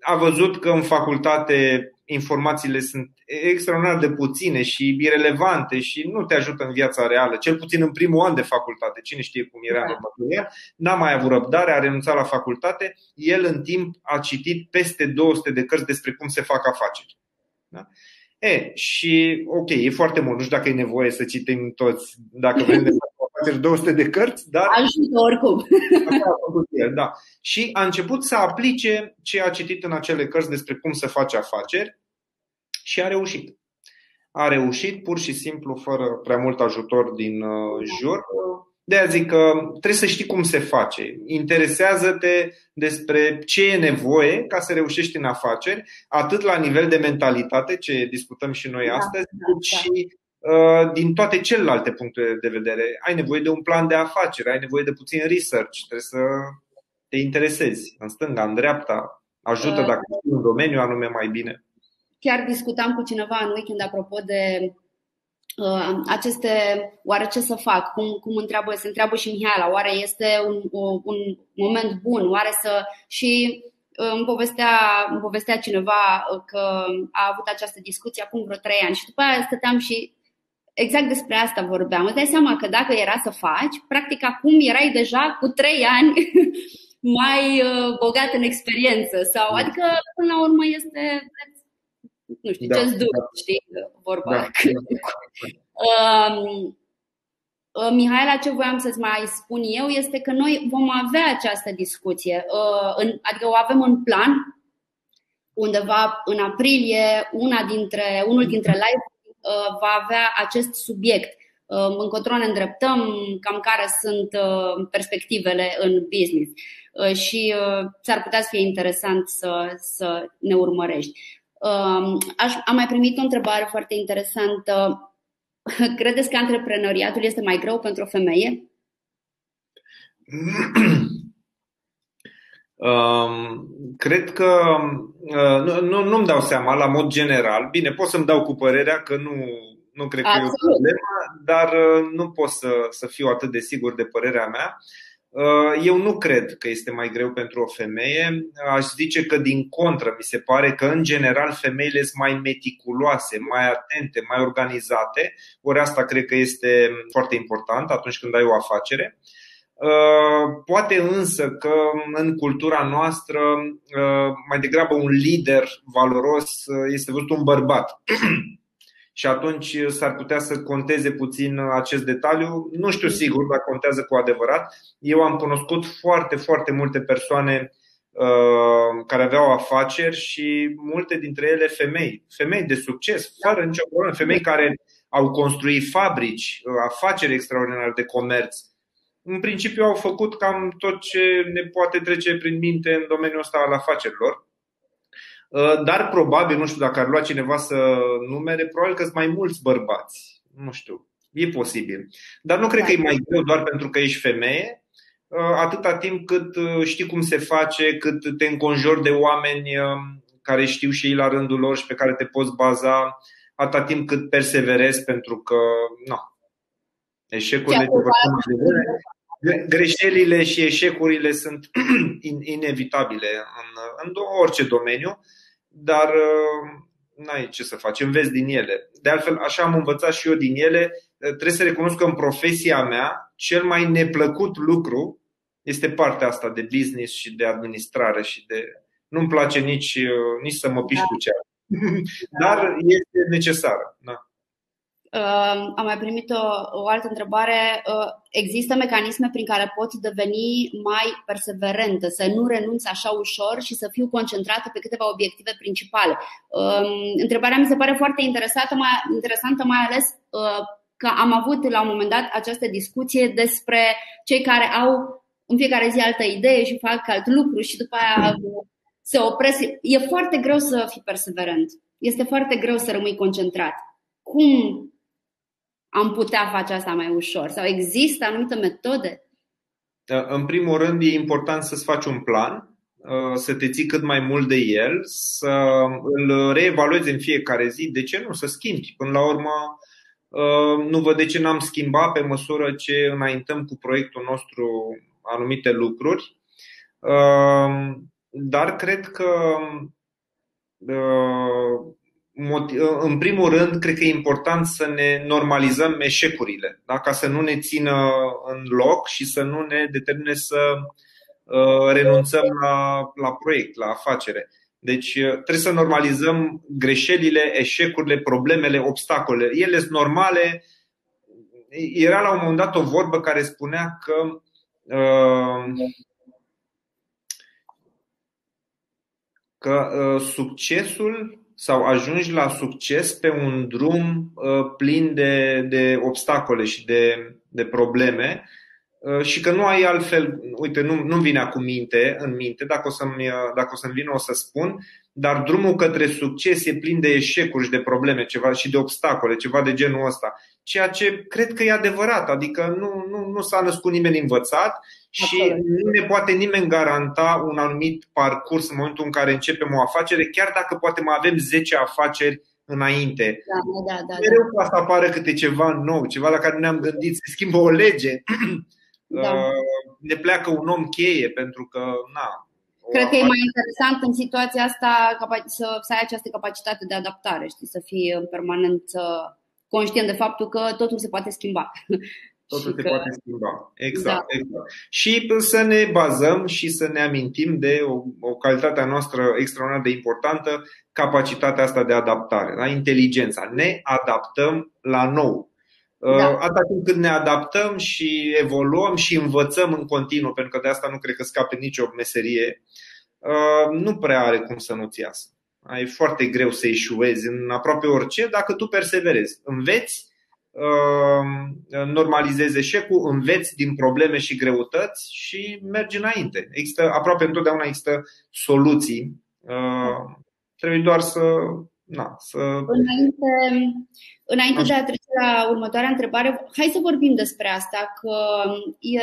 a văzut că în facultate informațiile sunt extraordinar de puține și irelevante și nu te ajută în viața reală, cel puțin în primul an de facultate. Cine știe cum era în da. următorul el, n-a mai avut răbdare, a renunțat la facultate. El în timp a citit peste 200 de cărți despre cum se fac afaceri. Da? E, și ok, e foarte mult, nu știu dacă e nevoie să citim toți, dacă vrem de afaceri 200 de cărți, dar... Ajută oricum. Da. Și a început să aplice ce a citit în acele cărți despre cum să face afaceri și a reușit. A reușit pur și simplu, fără prea mult ajutor din uh, jur. De a zic că trebuie să știi cum se face. Interesează-te despre ce e nevoie ca să reușești în afaceri, atât la nivel de mentalitate, ce discutăm și noi da, astăzi, da, cât da. și uh, din toate celelalte puncte de vedere. Ai nevoie de un plan de afaceri, ai nevoie de puțin research, trebuie să te interesezi în stânga, în dreapta, ajută uh, dacă știi un domeniu anume mai bine. Chiar discutam cu cineva în weekend apropo de uh, aceste, oare ce să fac, cum, cum întreabă, se întreabă și Mihaela, oare este un, un moment bun, oare să... Și uh, îmi povestea, îmi povestea cineva că a avut această discuție acum vreo trei ani și după aia stăteam și exact despre asta vorbeam. Îți dai seama că dacă era să faci, practic acum erai deja cu trei ani mai uh, bogat în experiență. Sau, da. adică, până la urmă, este nu știu, da, just do da. știi, vorba. Da, da. Um, Uh, Mihaela, ce voiam să-ți mai spun eu este că noi vom avea această discuție, uh, adică o avem în plan, undeva în aprilie, una dintre, unul dintre live uh, va avea acest subiect. Încotro ne îndreptăm, cam care sunt perspectivele în business și ți-ar putea să fie interesant să, să ne urmărești. Aș, am mai primit o întrebare foarte interesantă Credeți că antreprenoriatul este mai greu pentru o femeie? Um, cred că uh, nu, nu, nu-mi dau seama la mod general. Bine, pot să-mi dau cu părerea că nu, nu cred Absolut. că e o problemă, dar uh, nu pot să, să fiu atât de sigur de părerea mea. Uh, eu nu cred că este mai greu pentru o femeie. Aș zice că, din contră, mi se pare că, în general, femeile sunt mai meticuloase, mai atente, mai organizate. Ori asta cred că este foarte important atunci când ai o afacere. Uh, poate însă că în cultura noastră uh, mai degrabă un lider valoros este văzut un bărbat și atunci s-ar putea să conteze puțin acest detaliu. Nu știu sigur dacă contează cu adevărat. Eu am cunoscut foarte, foarte multe persoane uh, care aveau afaceri și multe dintre ele femei, femei de succes, fără nicio problemă, femei care au construit fabrici, uh, afaceri extraordinare de comerț. În principiu au făcut cam tot ce ne poate trece prin minte în domeniul ăsta al afacerilor Uh, dar probabil, nu știu dacă ar lua cineva să numere, probabil că sunt mai mulți bărbați. Nu știu, e posibil. Dar nu cred că e mai greu doar pentru că ești femeie, uh, atâta timp cât uh, știi cum se face, cât te înconjori de oameni care știu și ei la rândul lor și pe care te poți baza, atâta timp cât perseverezi, pentru că, nu, eșecurile te greșelile și eșecurile sunt inevitabile în, în orice domeniu dar uh, n-ai ce să faci, înveți din ele. De altfel, așa am învățat și eu din ele. Uh, trebuie să recunosc că în profesia mea, cel mai neplăcut lucru este partea asta de business și de administrare și de. Nu-mi place nici, uh, nici să mă piș cu ceea. Dar este necesară. Da. Uh, am mai primit o, o altă întrebare. Uh, există mecanisme prin care pot deveni mai perseverentă, să nu renunț așa ușor și să fiu concentrată pe câteva obiective principale? Uh, întrebarea mi se pare foarte interesantă, mai, interesantă, mai ales uh, că am avut la un moment dat această discuție despre cei care au în fiecare zi altă idee și fac alt lucru și după aia se opresc. E foarte greu să fii perseverent. Este foarte greu să rămâi concentrat. Cum am putea face asta mai ușor? Sau există anumite metode? Da, în primul rând, e important să-ți faci un plan, uh, să te ții cât mai mult de el, să îl reevaluezi în fiecare zi. De ce nu? Să schimbi. Până la urmă, uh, nu văd de ce n-am schimbat pe măsură ce înaintăm cu proiectul nostru anumite lucruri. Uh, dar cred că în primul rând, cred că e important să ne normalizăm eșecurile, da? ca să nu ne țină în loc și să nu ne determine să uh, renunțăm la, la proiect, la afacere. Deci uh, trebuie să normalizăm greșelile, eșecurile, problemele, obstacolele. Ele sunt normale. Era la un moment dat o vorbă care spunea că uh, că uh, succesul sau ajungi la succes pe un drum uh, plin de, de obstacole și de, de probleme uh, și că nu ai altfel, uite, nu, nu vine acum minte, în minte, dacă o, să-mi, uh, dacă o să-mi vină o să spun, dar drumul către succes e plin de eșecuri și de probleme ceva, și de obstacole, ceva de genul ăsta. Ceea ce cred că e adevărat, adică nu, nu, nu s-a născut nimeni învățat și Absolut. nu ne poate nimeni garanta un anumit parcurs în momentul în care începem o afacere, chiar dacă poate mai avem 10 afaceri înainte. Da, da, da, Mereu da. să apară câte ceva nou, ceva la care ne-am gândit, se schimbă o lege, da. Uh, ne pleacă un om cheie, pentru că, na, Cred că e mai interesant în situația asta să, să ai această capacitate de adaptare, știi, să fii în permanent conștient de faptul că totul se poate schimba. Totul se că... poate schimba. Exact, da. exact. Și să ne bazăm și să ne amintim de o, o calitate a noastră extraordinar de importantă, capacitatea asta de adaptare, da? inteligența. Ne adaptăm la nou. Da. Atâta timp cât ne adaptăm și evoluăm și învățăm în continuu, pentru că de asta nu cred că scape nicio meserie, nu prea are cum să nu-ți iasă. E foarte greu să ieșuezi în aproape orice dacă tu perseverezi. Înveți, normalizezi eșecul, înveți din probleme și greutăți și mergi înainte. Există, aproape întotdeauna există soluții. Trebuie doar să na, să... Înainte, înainte de a trece la următoarea întrebare, hai să vorbim despre asta, că e,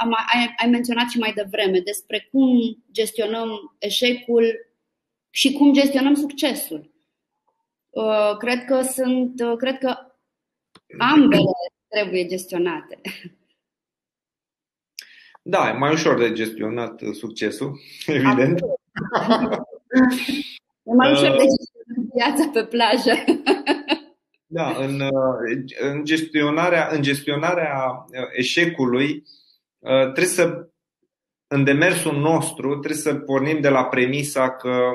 am, ai, ai menționat și mai devreme despre cum gestionăm eșecul și cum gestionăm succesul. Uh, cred că sunt, uh, cred că ambele trebuie gestionate. Da, e mai ușor de gestionat succesul, evident. E mai ușor de gestionat viața pe plajă. Da, în, în, gestionarea, în gestionarea eșecului trebuie să în demersul nostru trebuie să pornim de la premisa că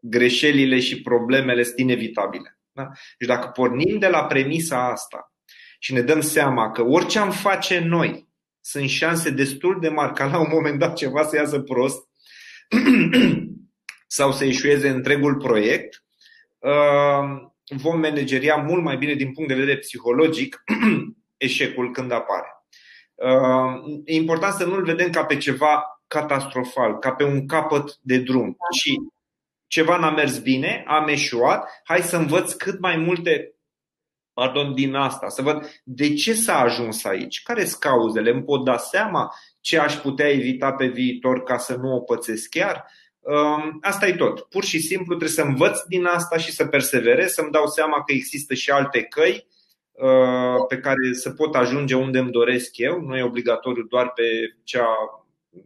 greșelile și problemele sunt inevitabile. Da? Deci dacă pornim de la premisa asta și ne dăm seama că orice am face noi sunt șanse destul de mari ca la un moment dat ceva să iasă prost sau să ieșueze întregul proiect, Ehm, vom manageria mult mai bine din punct de vedere psihologic eșecul când apare. Ehm, e important să nu-l vedem ca pe ceva catastrofal, ca pe un capăt de drum, ci ceva n-a mers bine, am eșuat, hai să învăț cât mai multe pardon, din asta, să văd de ce s-a ajuns aici, care sunt cauzele, îmi pot da seama ce aș putea evita pe viitor ca să nu o pățesc chiar. Um, asta e tot. Pur și simplu trebuie să învăț din asta și să perseverez, să-mi dau seama că există și alte căi uh, pe care să pot ajunge unde îmi doresc eu. Nu e obligatoriu doar pe cea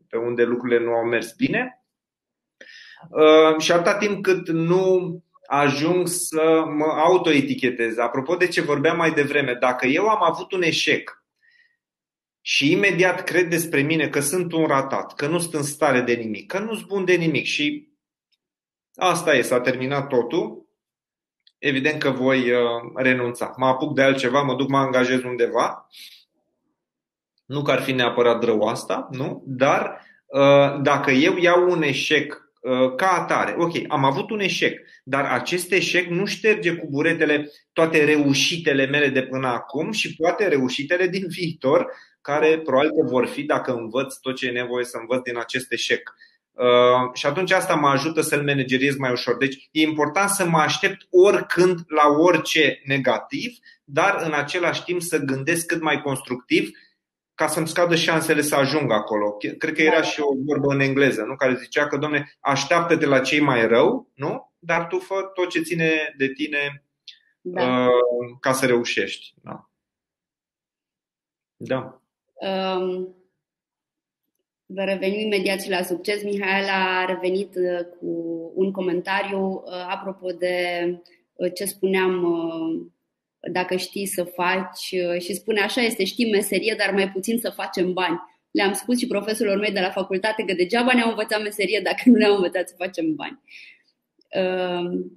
pe unde lucrurile nu au mers bine. Uh, și atâta timp cât nu ajung să mă autoetichetez. Apropo de ce vorbeam mai devreme, dacă eu am avut un eșec și imediat cred despre mine că sunt un ratat, că nu sunt în stare de nimic, că nu sunt bun de nimic și asta e, s-a terminat totul, evident că voi uh, renunța. Mă apuc de altceva, mă duc, mă angajez undeva. Nu că ar fi neapărat rău asta, nu? Dar uh, dacă eu iau un eșec uh, ca atare, ok, am avut un eșec, dar acest eșec nu șterge cu buretele toate reușitele mele de până acum și poate reușitele din viitor care probabil că vor fi dacă învăț tot ce e nevoie să învăț din acest eșec. Uh, și atunci asta mă ajută să-l manageriez mai ușor. Deci e important să mă aștept oricând la orice negativ, dar în același timp să gândesc cât mai constructiv ca să-mi scadă șansele să ajung acolo. Cred că era și o vorbă în engleză, nu? care zicea că, domne, așteaptă-te la cei mai rău, nu? dar tu fă tot ce ține de tine da. uh, ca să reușești. Da. da. Um, vă revenim imediat și la succes. Mihaela a revenit uh, cu un comentariu uh, apropo de uh, ce spuneam dacă știi să faci și spune așa este, știi meserie, dar mai puțin să facem bani. Le-am spus și profesorilor mei de la facultate că degeaba ne-au învățat meserie dacă nu ne-au învățat să facem bani.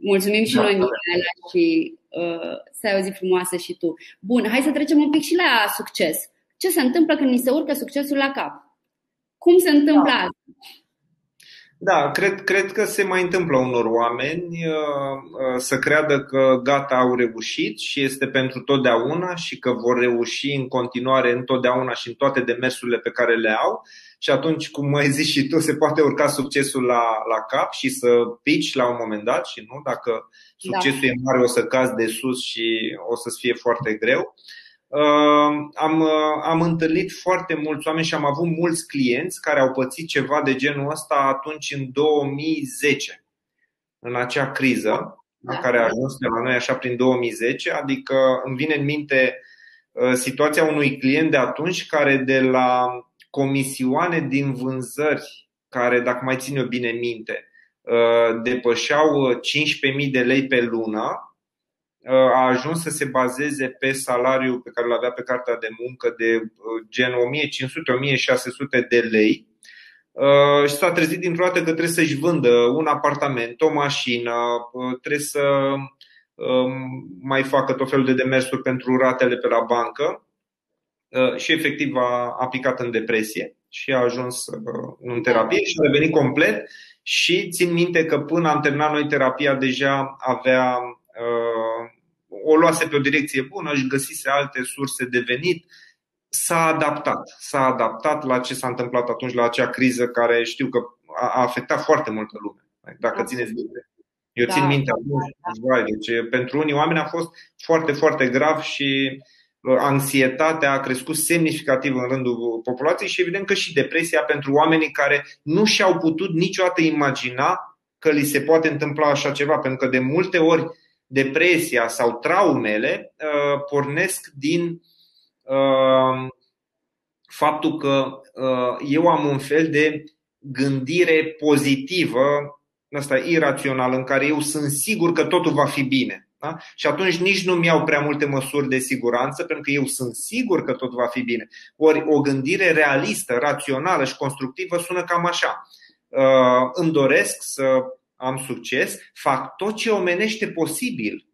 Mulțumim și da, noi, Mihaela, și să ai o zi frumoasă și tu. Bun, hai să trecem un pic și la succes ce se întâmplă când ni se urcă succesul la cap. Cum se întâmplă da. asta? Da, cred, cred că se mai întâmplă unor oameni uh, uh, să creadă că gata au reușit și este pentru totdeauna și că vor reuși în continuare întotdeauna și în toate demersurile pe care le au și atunci, cum ai zis și tu, se poate urca succesul la, la cap și să pici la un moment dat și nu, dacă da. succesul da. e mare o să cazi de sus și o să-ți fie foarte greu. Uh, am, am întâlnit foarte mulți oameni și am avut mulți clienți care au pățit ceva de genul ăsta atunci în 2010, în acea criză da. care a ajuns de la noi așa prin 2010, adică îmi vine în minte uh, situația unui client de atunci care de la comisioane din vânzări, care dacă mai țin eu bine minte, uh, depășeau 15.000 de lei pe lună, a ajuns să se bazeze pe salariul pe care îl avea pe cartea de muncă de uh, gen 1500-1600 de lei. Uh, și s-a trezit dintr-o dată că trebuie să-și vândă un apartament, o mașină, uh, trebuie să mai facă tot felul de demersuri pentru ratele pe la bancă și efectiv a, a picat în depresie și a ajuns în terapie și a revenit complet. Și țin minte că până am terminat noi terapia deja avea o luase pe o direcție bună, își găsise alte surse de venit, s-a adaptat. S-a adaptat la ce s-a întâmplat atunci, la acea criză care știu că a afectat foarte multă lume. Dacă țineți minte. Eu țin da, minte atunci, da, da. deci pentru unii oameni a fost foarte, foarte grav și uh, anxietatea a crescut semnificativ în rândul populației și evident că și depresia pentru oamenii care nu și-au putut niciodată imagina că li se poate întâmpla așa ceva, pentru că de multe ori depresia sau traumele uh, pornesc din uh, faptul că uh, eu am un fel de gândire pozitivă, asta irațională, în care eu sunt sigur că totul va fi bine. Da? Și atunci nici nu mi-au prea multe măsuri de siguranță, pentru că eu sunt sigur că tot va fi bine. Ori o gândire realistă, rațională și constructivă sună cam așa. Îmi doresc să am succes, fac tot ce omenește posibil.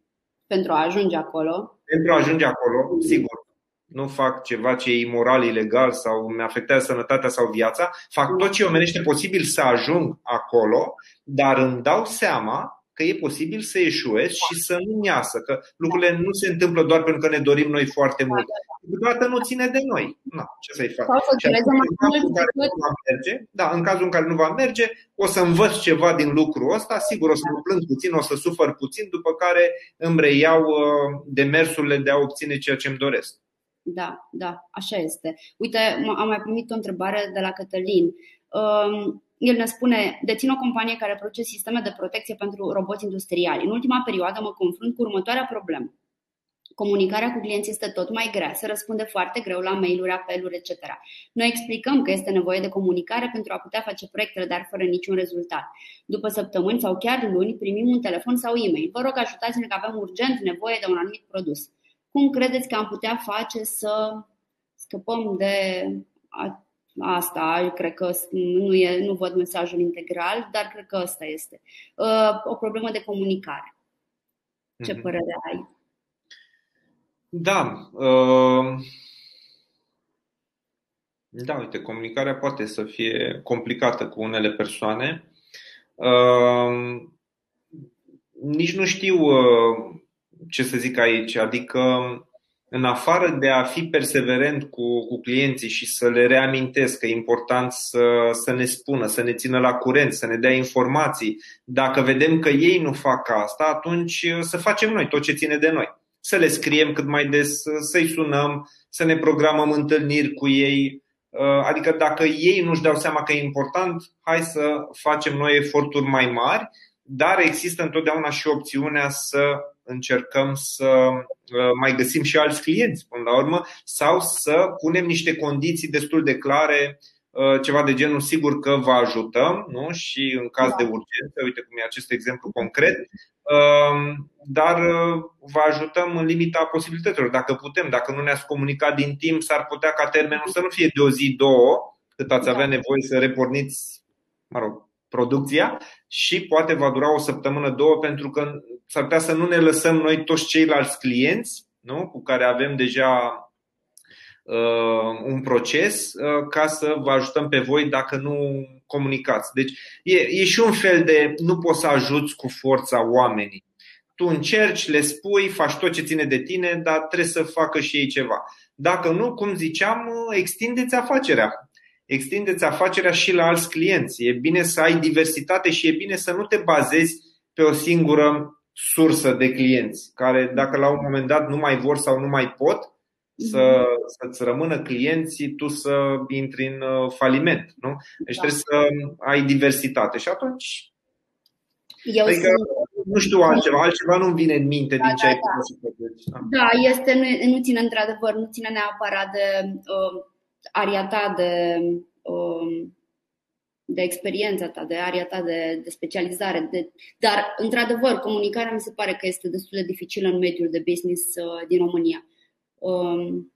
Pentru a ajunge acolo. Pentru a ajunge acolo, sigur. Nu fac ceva ce e imoral, ilegal sau mi afectează sănătatea sau viața. Fac tot ce omenește posibil să ajung acolo, dar îmi dau seama că e posibil să eșuez și să nu iasă, că lucrurile nu se întâmplă doar pentru că ne dorim noi foarte mult. Câteodată nu ține de noi. Na, ce să-i fac? Și în cazul în care nu va merge, da, în cazul în care nu va merge, o să învăț ceva din lucrul ăsta, sigur o să mă plâng puțin, o să sufăr puțin, după care îmi reiau uh, demersurile de a obține ceea ce îmi doresc. Da, da, așa este. Uite, am mai primit o întrebare de la Cătălin. Um, el ne spune, dețin o companie care produce sisteme de protecție pentru roboți industriali. În ultima perioadă mă confrunt cu următoarea problemă. Comunicarea cu clienții este tot mai grea, se răspunde foarte greu la mail-uri, apeluri, etc. Noi explicăm că este nevoie de comunicare pentru a putea face proiectele, dar fără niciun rezultat. După săptămâni sau chiar luni primim un telefon sau e-mail. Vă rog, ajutați-ne că avem urgent nevoie de un anumit produs. Cum credeți că am putea face să scăpăm de asta, cred că nu, e, nu văd mesajul integral, dar cred că asta este. Uh, o problemă de comunicare. Ce mm-hmm. părere ai? Da. Uh, da, uite, comunicarea poate să fie complicată cu unele persoane. Uh, nici nu știu uh, ce să zic aici, adică în afară de a fi perseverent cu, cu clienții și să le reamintesc că e important să, să ne spună, să ne țină la curent, să ne dea informații, dacă vedem că ei nu fac asta, atunci să facem noi tot ce ține de noi. Să le scriem cât mai des, să-i sunăm, să ne programăm întâlniri cu ei. Adică dacă ei nu-și dau seama că e important, hai să facem noi eforturi mai mari, dar există întotdeauna și opțiunea să încercăm să uh, mai găsim și alți clienți până la urmă sau să punem niște condiții destul de clare uh, ceva de genul sigur că vă ajutăm nu? și în caz de urgență, uite cum e acest exemplu concret, um, dar uh, vă ajutăm în limita posibilităților, dacă putem, dacă nu ne-ați comunicat din timp, s-ar putea ca termenul să nu fie de o zi, două, cât ați avea nevoie să reporniți, mă rog, producția și poate va dura o săptămână, două, pentru că s-ar putea să nu ne lăsăm noi toți ceilalți clienți nu? cu care avem deja uh, un proces uh, ca să vă ajutăm pe voi dacă nu comunicați. Deci e, e și un fel de nu poți să ajuți cu forța oamenii. Tu încerci, le spui, faci tot ce ține de tine, dar trebuie să facă și ei ceva. Dacă nu, cum ziceam, extindeți afacerea extindeți afacerea și la alți clienți. E bine să ai diversitate și e bine să nu te bazezi pe o singură sursă de clienți, care dacă la un moment dat nu mai vor sau nu mai pot să, mhm. să-ți rămână clienții, tu să intri în uh, faliment. Nu? Deci da. trebuie să ai diversitate și atunci. Eu adică, sunt... nu știu altceva, altceva nu-mi vine în minte da, din ce da, ai da. să Da. da, este, nu, nu ține într-adevăr, nu ține neapărat de uh, aria ta de, um, de experiența ta, de aria ta de, de specializare. De, dar, într-adevăr, comunicarea mi se pare că este destul de dificilă în mediul de business uh, din România. Um,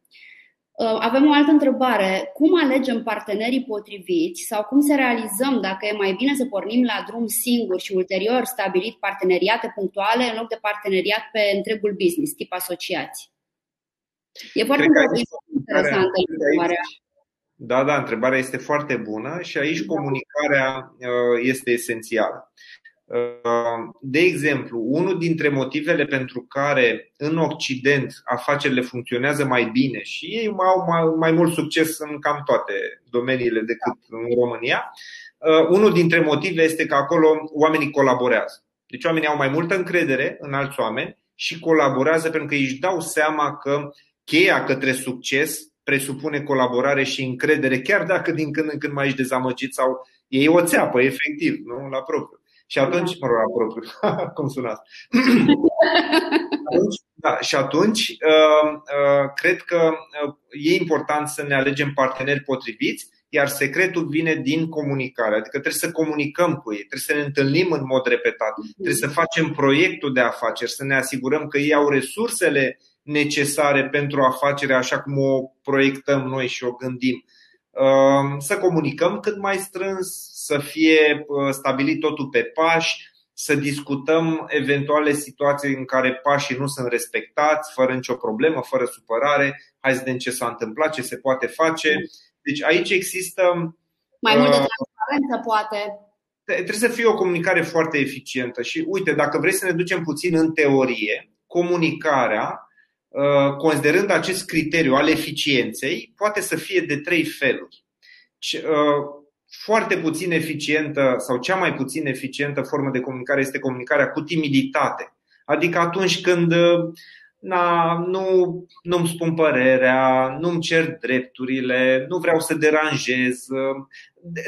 Uh, avem o altă întrebare. Cum alegem partenerii potriviți sau cum să realizăm dacă e mai bine să pornim la drum singur și ulterior stabilit parteneriate punctuale în loc de parteneriat pe întregul business, tip asociații? E foarte interesantă întrebarea. Da, da, întrebarea este foarte bună și aici da. comunicarea uh, este esențială. Uh, de exemplu, unul dintre motivele pentru care în Occident afacerile funcționează mai bine și ei au mai, mai mult succes în cam toate domeniile decât în România, uh, unul dintre motive este că acolo oamenii colaborează. Deci oamenii au mai multă încredere în alți oameni și colaborează pentru că își dau seama că cheia către succes presupune colaborare și încredere, chiar dacă din când în când mai ești dezamăgit sau ei o țeapă, efectiv, nu? la propriu. Și atunci, mă rog, la propriu, cum sunați. atunci, da, și atunci, uh, uh, cred că uh, e important să ne alegem parteneri potriviți, iar secretul vine din comunicare. Adică trebuie să comunicăm cu ei, trebuie să ne întâlnim în mod repetat, trebuie să facem proiectul de afaceri, să ne asigurăm că ei au resursele necesare pentru afacerea așa cum o proiectăm noi și o gândim. Să comunicăm cât mai strâns, să fie uh, stabilit totul pe pași, să discutăm eventuale situații în care pașii nu sunt respectați, fără nicio problemă, fără supărare. Hai să vedem ce s-a întâmplat, ce se poate face. Deci aici există. Mai multă uh, transparență, poate. Trebuie să fie o comunicare foarte eficientă. Și uite, dacă vrei să ne ducem puțin în teorie, comunicarea, uh, considerând acest criteriu al eficienței, poate să fie de trei feluri foarte puțin eficientă sau cea mai puțin eficientă formă de comunicare este comunicarea cu timiditate. Adică atunci când na, nu, nu-mi spun părerea, nu-mi cer drepturile, nu vreau să deranjez,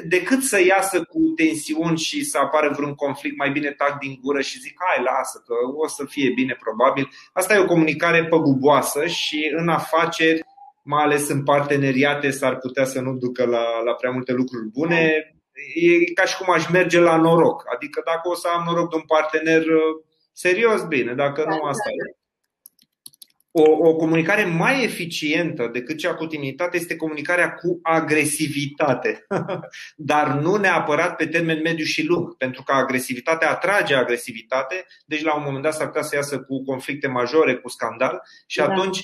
decât să iasă cu tensiuni și să apară vreun conflict, mai bine tac din gură și zic, hai, lasă, că o să fie bine probabil. Asta e o comunicare păguboasă și în afaceri mai ales în parteneriate, s-ar putea să nu ducă la, la prea multe lucruri bune. E ca și cum aș merge la noroc. Adică dacă o să am noroc de un partener uh, serios, bine, dacă nu, asta e. O, o comunicare mai eficientă decât cea cu timiditate este comunicarea cu agresivitate, dar nu neapărat pe termen mediu și lung, pentru că agresivitatea atrage agresivitate, deci la un moment dat s-ar putea să iasă cu conflicte majore, cu scandal și da. atunci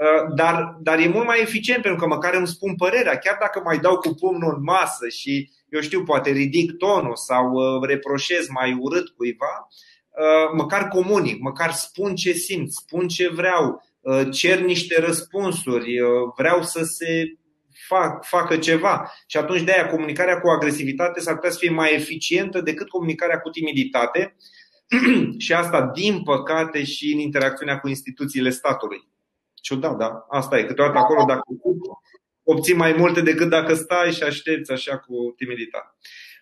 Uh, dar, dar e mult mai eficient pentru că măcar îmi spun părerea, chiar dacă mai dau cu pumnul în masă și, eu știu, poate ridic tonul sau uh, reproșez mai urât cuiva, uh, măcar comunic, măcar spun ce simt, spun ce vreau, cer niște răspunsuri, vreau să se fac, facă ceva. Și atunci de aia comunicarea cu agresivitate s-ar putea să fie mai eficientă decât comunicarea cu timiditate și asta, din păcate, și în interacțiunea cu instituțiile statului. Ciudat, da? Asta e. Câteodată acolo, dacă obții mai multe decât dacă stai și aștepți așa cu timiditate.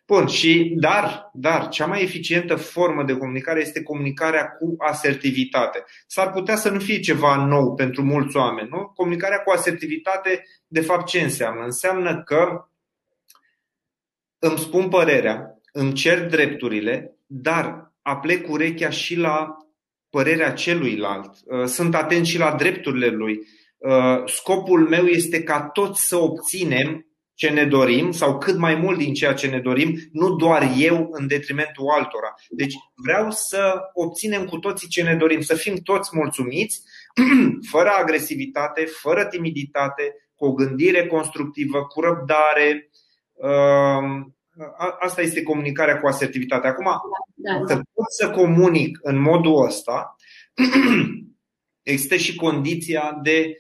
Bun, și dar, dar, cea mai eficientă formă de comunicare este comunicarea cu asertivitate. S-ar putea să nu fie ceva nou pentru mulți oameni, nu? Comunicarea cu asertivitate, de fapt, ce înseamnă? Înseamnă că îmi spun părerea, îmi cer drepturile, dar aplec urechea și la părerea celuilalt, uh, sunt atent și la drepturile lui. Uh, scopul meu este ca toți să obținem ce ne dorim sau cât mai mult din ceea ce ne dorim, nu doar eu în detrimentul altora. Deci vreau să obținem cu toții ce ne dorim, să fim toți mulțumiți, fără agresivitate, fără timiditate, cu o gândire constructivă, cu răbdare. Uh, asta este comunicarea cu asertivitate. Acum, da, da. pot să comunic în modul ăsta, există și condiția de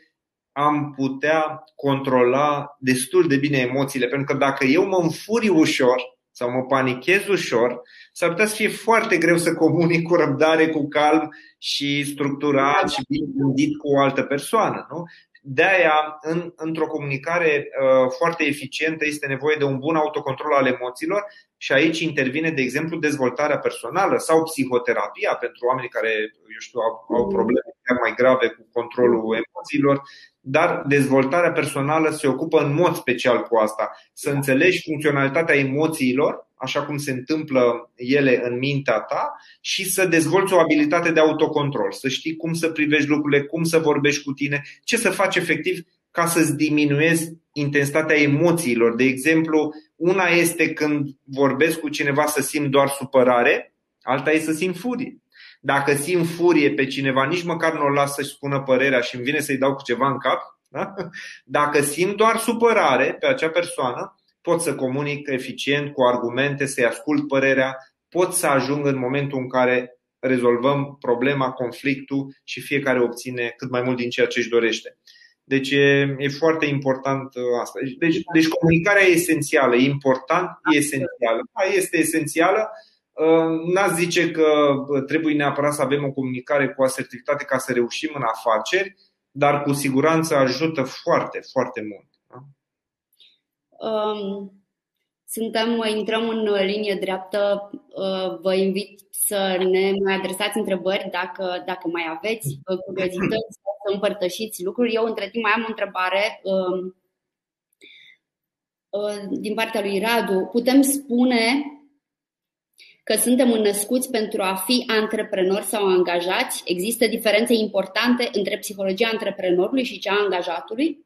am putea controla destul de bine emoțiile, pentru că dacă eu mă înfuri ușor sau mă panichez ușor, s-ar putea să fie foarte greu să comunic cu răbdare, cu calm și structurat și bine gândit cu o altă persoană. Nu? De aia, în, într-o comunicare uh, foarte eficientă, este nevoie de un bun autocontrol al emoțiilor și aici intervine, de exemplu, dezvoltarea personală sau psihoterapia pentru oamenii care, eu știu, au, au probleme chiar mai grave cu controlul emoțiilor, dar dezvoltarea personală se ocupă în mod special cu asta. Să înțelegi funcționalitatea emoțiilor așa cum se întâmplă ele în mintea ta și să dezvolți o abilitate de autocontrol, să știi cum să privești lucrurile, cum să vorbești cu tine, ce să faci efectiv ca să-ți diminuezi intensitatea emoțiilor. De exemplu, una este când vorbesc cu cineva să simt doar supărare, alta e să simt furie. Dacă simt furie pe cineva, nici măcar nu o las să-și spună părerea și îmi vine să-i dau cu ceva în cap. Da? Dacă simt doar supărare pe acea persoană, pot să comunic eficient cu argumente, să-i ascult părerea, pot să ajung în momentul în care rezolvăm problema, conflictul și fiecare obține cât mai mult din ceea ce își dorește. Deci e, e foarte important uh, asta. Deci, deci comunicarea e esențială, e important, e esențială. Da, este esențială. Uh, n-ați zice că trebuie neapărat să avem o comunicare cu asertivitate ca să reușim în afaceri, dar cu siguranță ajută foarte, foarte mult. Da? Um, suntem, intrăm în linie dreaptă. Uh, vă invit să ne mai adresați întrebări dacă, dacă mai aveți curiozități să împărtășiți lucruri. Eu, între timp, mai am o întrebare um, uh, din partea lui Radu. Putem spune că suntem născuți pentru a fi antreprenori sau angajați? Există diferențe importante între psihologia antreprenorului și cea a angajatului?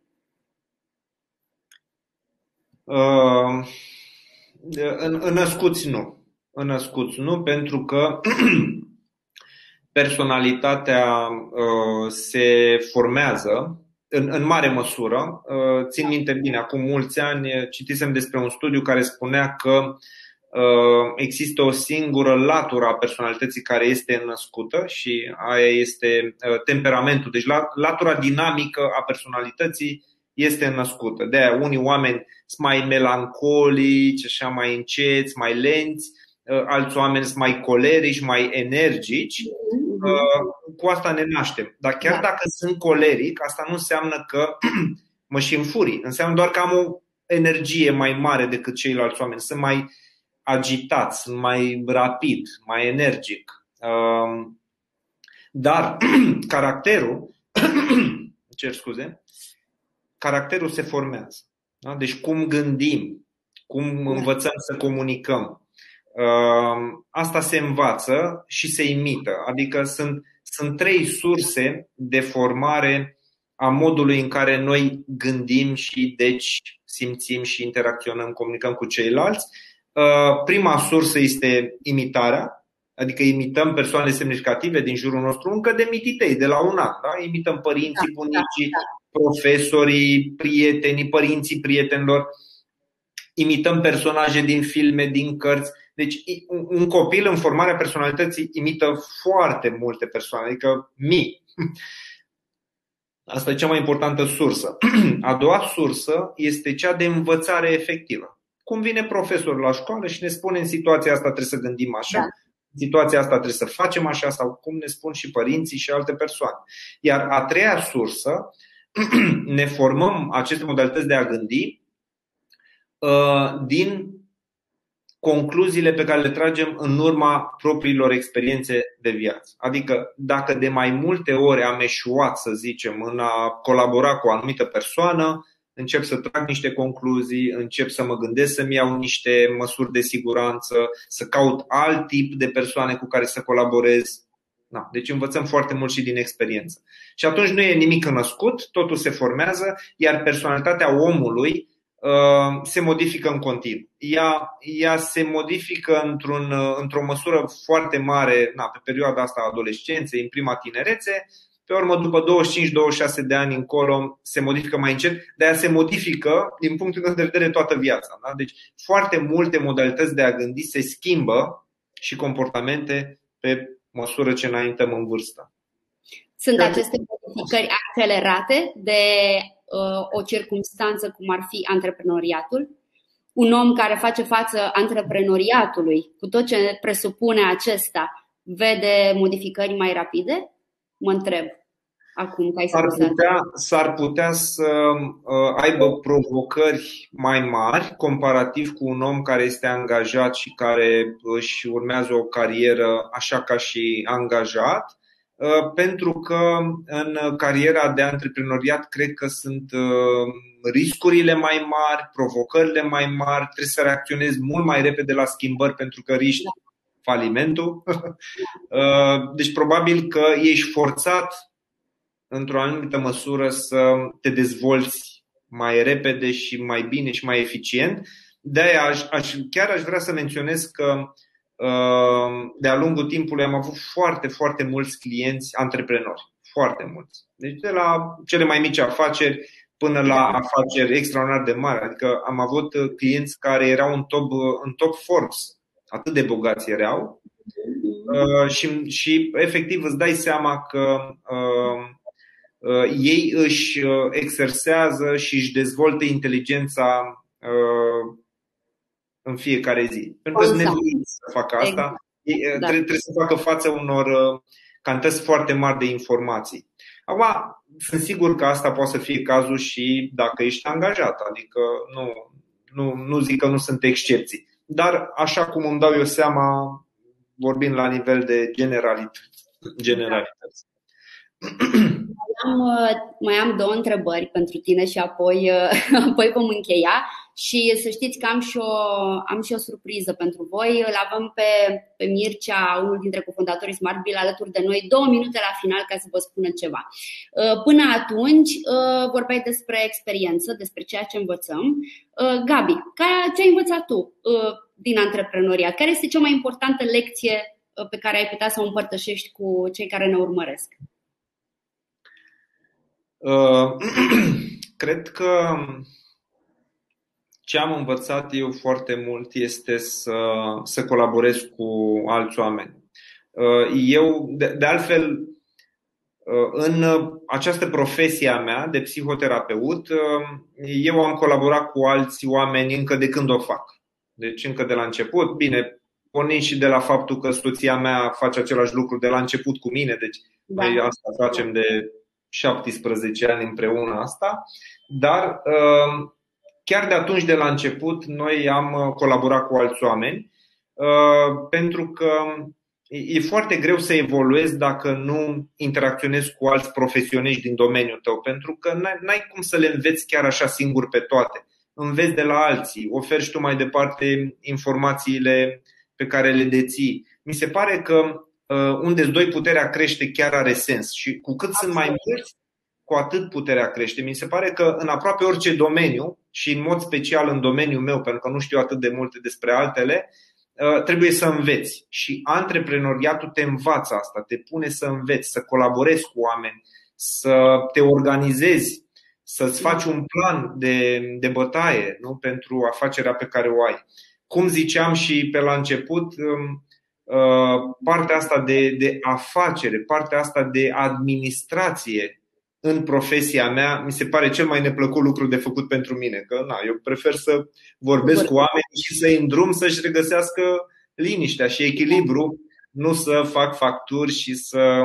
Uh, în, în născuți nu. În născuți nu, pentru că personalitatea uh, se formează în, în mare măsură. Uh, țin minte bine, acum mulți ani citisem despre un studiu care spunea că uh, există o singură latură a personalității care este născută și aia este temperamentul. Deci latura dinamică a personalității este născută. De aia unii oameni sunt mai melancolici, așa mai înceți, mai lenți, alți oameni sunt mai colerici, mai energici Uh, cu asta ne naștem. Dar chiar da. dacă sunt coleric, asta nu înseamnă că mă și înfurii. Înseamnă doar că am o energie mai mare decât ceilalți oameni. Sunt mai agitați, sunt mai rapid, mai energic. Um, dar caracterul, cer scuze, caracterul se formează. Da? Deci cum gândim, cum da. învățăm să comunicăm, Ehm, asta se învață și se imită. Adică sunt, sunt trei surse de formare a modului în care noi gândim și deci simțim și interacționăm, comunicăm cu ceilalți. Ehm, prima sursă este imitarea, adică imităm persoane semnificative din jurul nostru încă de mititei, de la un an. Da? Imităm părinții, da, bunicii, da, da. profesorii, prietenii, părinții prietenilor. Imităm personaje din filme, din cărți deci un copil în formarea personalității imită foarte multe persoane, adică mii. Asta e cea mai importantă sursă. A doua sursă este cea de învățare efectivă. Cum vine profesorul la școală și ne spune în situația asta trebuie să gândim așa, da. în situația asta trebuie să facem așa sau cum ne spun și părinții și alte persoane. Iar a treia sursă, ne formăm aceste modalități de a gândi uh, din concluziile pe care le tragem în urma propriilor experiențe de viață. Adică dacă de mai multe ori am eșuat, să zicem, în a colabora cu o anumită persoană, încep să trag niște concluzii, încep să mă gândesc să-mi iau niște măsuri de siguranță, să caut alt tip de persoane cu care să colaborez. Da, deci învățăm foarte mult și din experiență. Și atunci nu e nimic născut, totul se formează, iar personalitatea omului Uh, se modifică în continuu. Ea, ea se modifică într-un, uh, într-o măsură foarte mare na, pe perioada asta a adolescenței, în prima tinerețe, pe urmă, după 25-26 de ani încolo, se modifică mai încet, de aia se modifică din punctul de vedere toată viața. Da? Deci, foarte multe modalități de a gândi se schimbă și comportamente pe măsură ce înaintăm în vârstă. Sunt aceste modificări accelerate de Uh, o circunstanță cum ar fi antreprenoriatul. Un om care face față antreprenoriatului, cu tot ce presupune acesta, vede modificări mai rapide? Mă întreb acum că ai s-ar putea, s-ar putea să uh, aibă provocări mai mari comparativ cu un om care este angajat și care își urmează o carieră așa ca și angajat Uh, pentru că în cariera de antreprenoriat cred că sunt uh, riscurile mai mari, provocările mai mari, trebuie să reacționezi mult mai repede la schimbări pentru că riști falimentul. Uh, deci probabil că ești forțat într-o anumită măsură să te dezvolți mai repede și mai bine și mai eficient. De-aia aș, aș, chiar aș vrea să menționez că uh, de-a lungul timpului am avut foarte, foarte mulți clienți antreprenori. Foarte mulți. Deci de la cele mai mici afaceri până la afaceri extraordinar de mari. Adică am avut clienți care erau în top, în top Forbes. Atât de bogați erau. Uh, și, și efectiv îți dai seama că uh, uh, ei își uh, exersează și își dezvoltă inteligența uh, în fiecare zi. Pentru că sunt nevoiți să facă asta. Exact. Ei, uh, da. trebuie, trebuie să facă față unor uh, cantități foarte mari de informații. Acum, sunt sigur că asta poate să fie cazul și dacă ești angajat, adică nu, nu, nu zic că nu sunt excepții. Dar așa cum îmi dau eu seama, vorbind la nivel de generalități. generalități. Mai am, mai am două întrebări pentru tine și apoi, apoi vom încheia. Și să știți că am și o, am și o surpriză pentru voi. Îl avem pe, pe Mircea, unul dintre cofondatorii Smart Bill, alături de noi, două minute la final ca să vă spună ceva. Uh, până atunci, uh, vorbeai despre experiență, despre ceea ce învățăm. Uh, Gabi, ce ai învățat tu din antreprenoriat? Care este cea mai importantă lecție pe care ai putea să o împărtășești cu cei care ne urmăresc? Uh, cred că ce am învățat eu foarte mult este să, să colaborez cu alți oameni. Uh, eu, de, de altfel, uh, în această profesie a mea de psihoterapeut, uh, eu am colaborat cu alți oameni încă de când o fac. Deci încă de la început, bine, pornind și de la faptul că soția mea face același lucru de la început cu mine, deci da. noi asta facem de 17 ani împreună asta, dar chiar de atunci, de la început, noi am uh, colaborat cu alți oameni uh, pentru că e foarte greu să evoluezi dacă nu interacționezi cu alți profesioniști din domeniul tău, pentru că n-ai cum să le înveți chiar așa singur pe toate. Înveți de la alții, oferi și tu mai departe informațiile pe care le deții. Mi se pare că uh, unde doi puterea crește chiar are sens și cu cât Absolut. sunt mai mulți, cu atât puterea crește. Mi se pare că în aproape orice domeniu și în mod special în domeniul meu, pentru că nu știu atât de multe despre altele, uh, trebuie să înveți. Și antreprenoriatul te învață asta, te pune să înveți, să colaborezi cu oameni, să te organizezi, să-ți faci un plan de, de bătaie nu? pentru afacerea pe care o ai. Cum ziceam și pe la început, um, uh, partea asta de, de afacere, partea asta de administrație în profesia mea, mi se pare cel mai neplăcut lucru de făcut pentru mine. Că na, eu prefer să vorbesc cu oameni și să-i îndrum să-și regăsească liniștea și echilibru, nu să fac facturi și să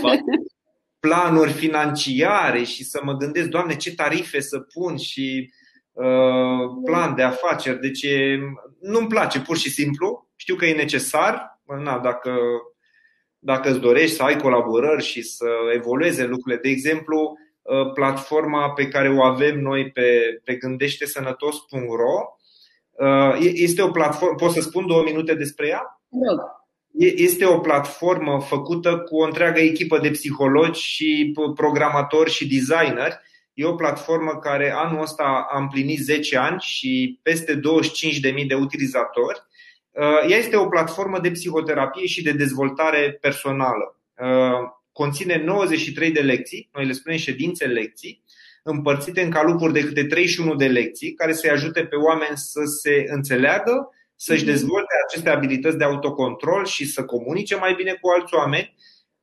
fac planuri financiare și să mă gândesc, Doamne, ce tarife să pun și uh, plan de afaceri. Deci nu-mi place, pur și simplu. Știu că e necesar. Na, dacă dacă îți dorești să ai colaborări și să evolueze lucrurile. De exemplu, uh, platforma pe care o avem noi pe, pe gândește-sănătos.ro uh, este o platformă, pot să spun două minute despre ea? Da. Este o platformă făcută cu o întreagă echipă de psihologi și programatori și designeri. E o platformă care anul ăsta a împlinit 10 ani și peste 25.000 de utilizatori Uh, ea este o platformă de psihoterapie și de dezvoltare personală. Uh, conține 93 de lecții, noi le spunem ședințe lecții, împărțite în calupuri de câte 31 de lecții, care să-i ajute pe oameni să se înțeleagă, să-și mhm. dezvolte aceste abilități de autocontrol și să comunice mai bine cu alți oameni.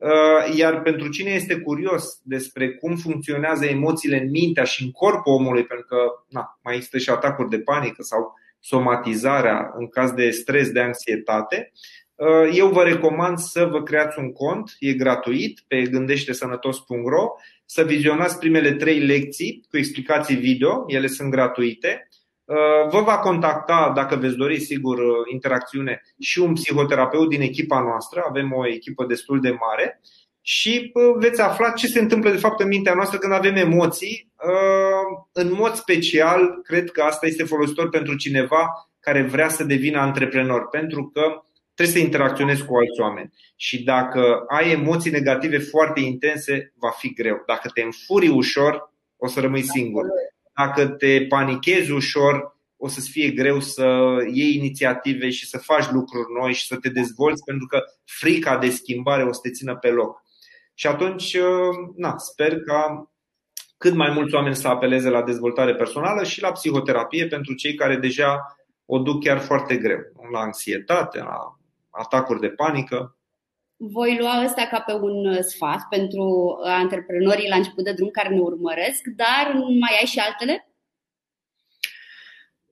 Uh, iar pentru cine este curios despre cum funcționează emoțiile în mintea și în corpul omului, pentru că na, mai există și atacuri de panică sau somatizarea în caz de stres, de anxietate, uh, eu vă recomand să vă creați un cont, e gratuit, pe gândește-sănătos.ro, să vizionați primele trei lecții cu explicații video, ele sunt gratuite. Uh, vă va contacta, dacă veți dori, sigur, uh, interacțiune și un psihoterapeut din echipa noastră, avem o echipă destul de mare și veți afla ce se întâmplă de fapt în mintea noastră când avem emoții. Uh, în mod special, cred că asta este folositor pentru cineva care vrea să devină antreprenor, pentru că trebuie să interacționezi cu alți oameni. Și dacă ai emoții negative foarte intense, va fi greu. Dacă te înfuri ușor, o să rămâi singur. Dacă te panichezi ușor, o să-ți fie greu să iei inițiative și să faci lucruri noi și să te dezvolți, pentru că frica de schimbare o să te țină pe loc. Și atunci, na, sper ca cât mai mulți oameni să apeleze la dezvoltare personală și la psihoterapie pentru cei care deja o duc chiar foarte greu, la anxietate, la atacuri de panică. Voi lua ăsta ca pe un sfat pentru antreprenorii la început de drum care ne urmăresc, dar mai ai și altele?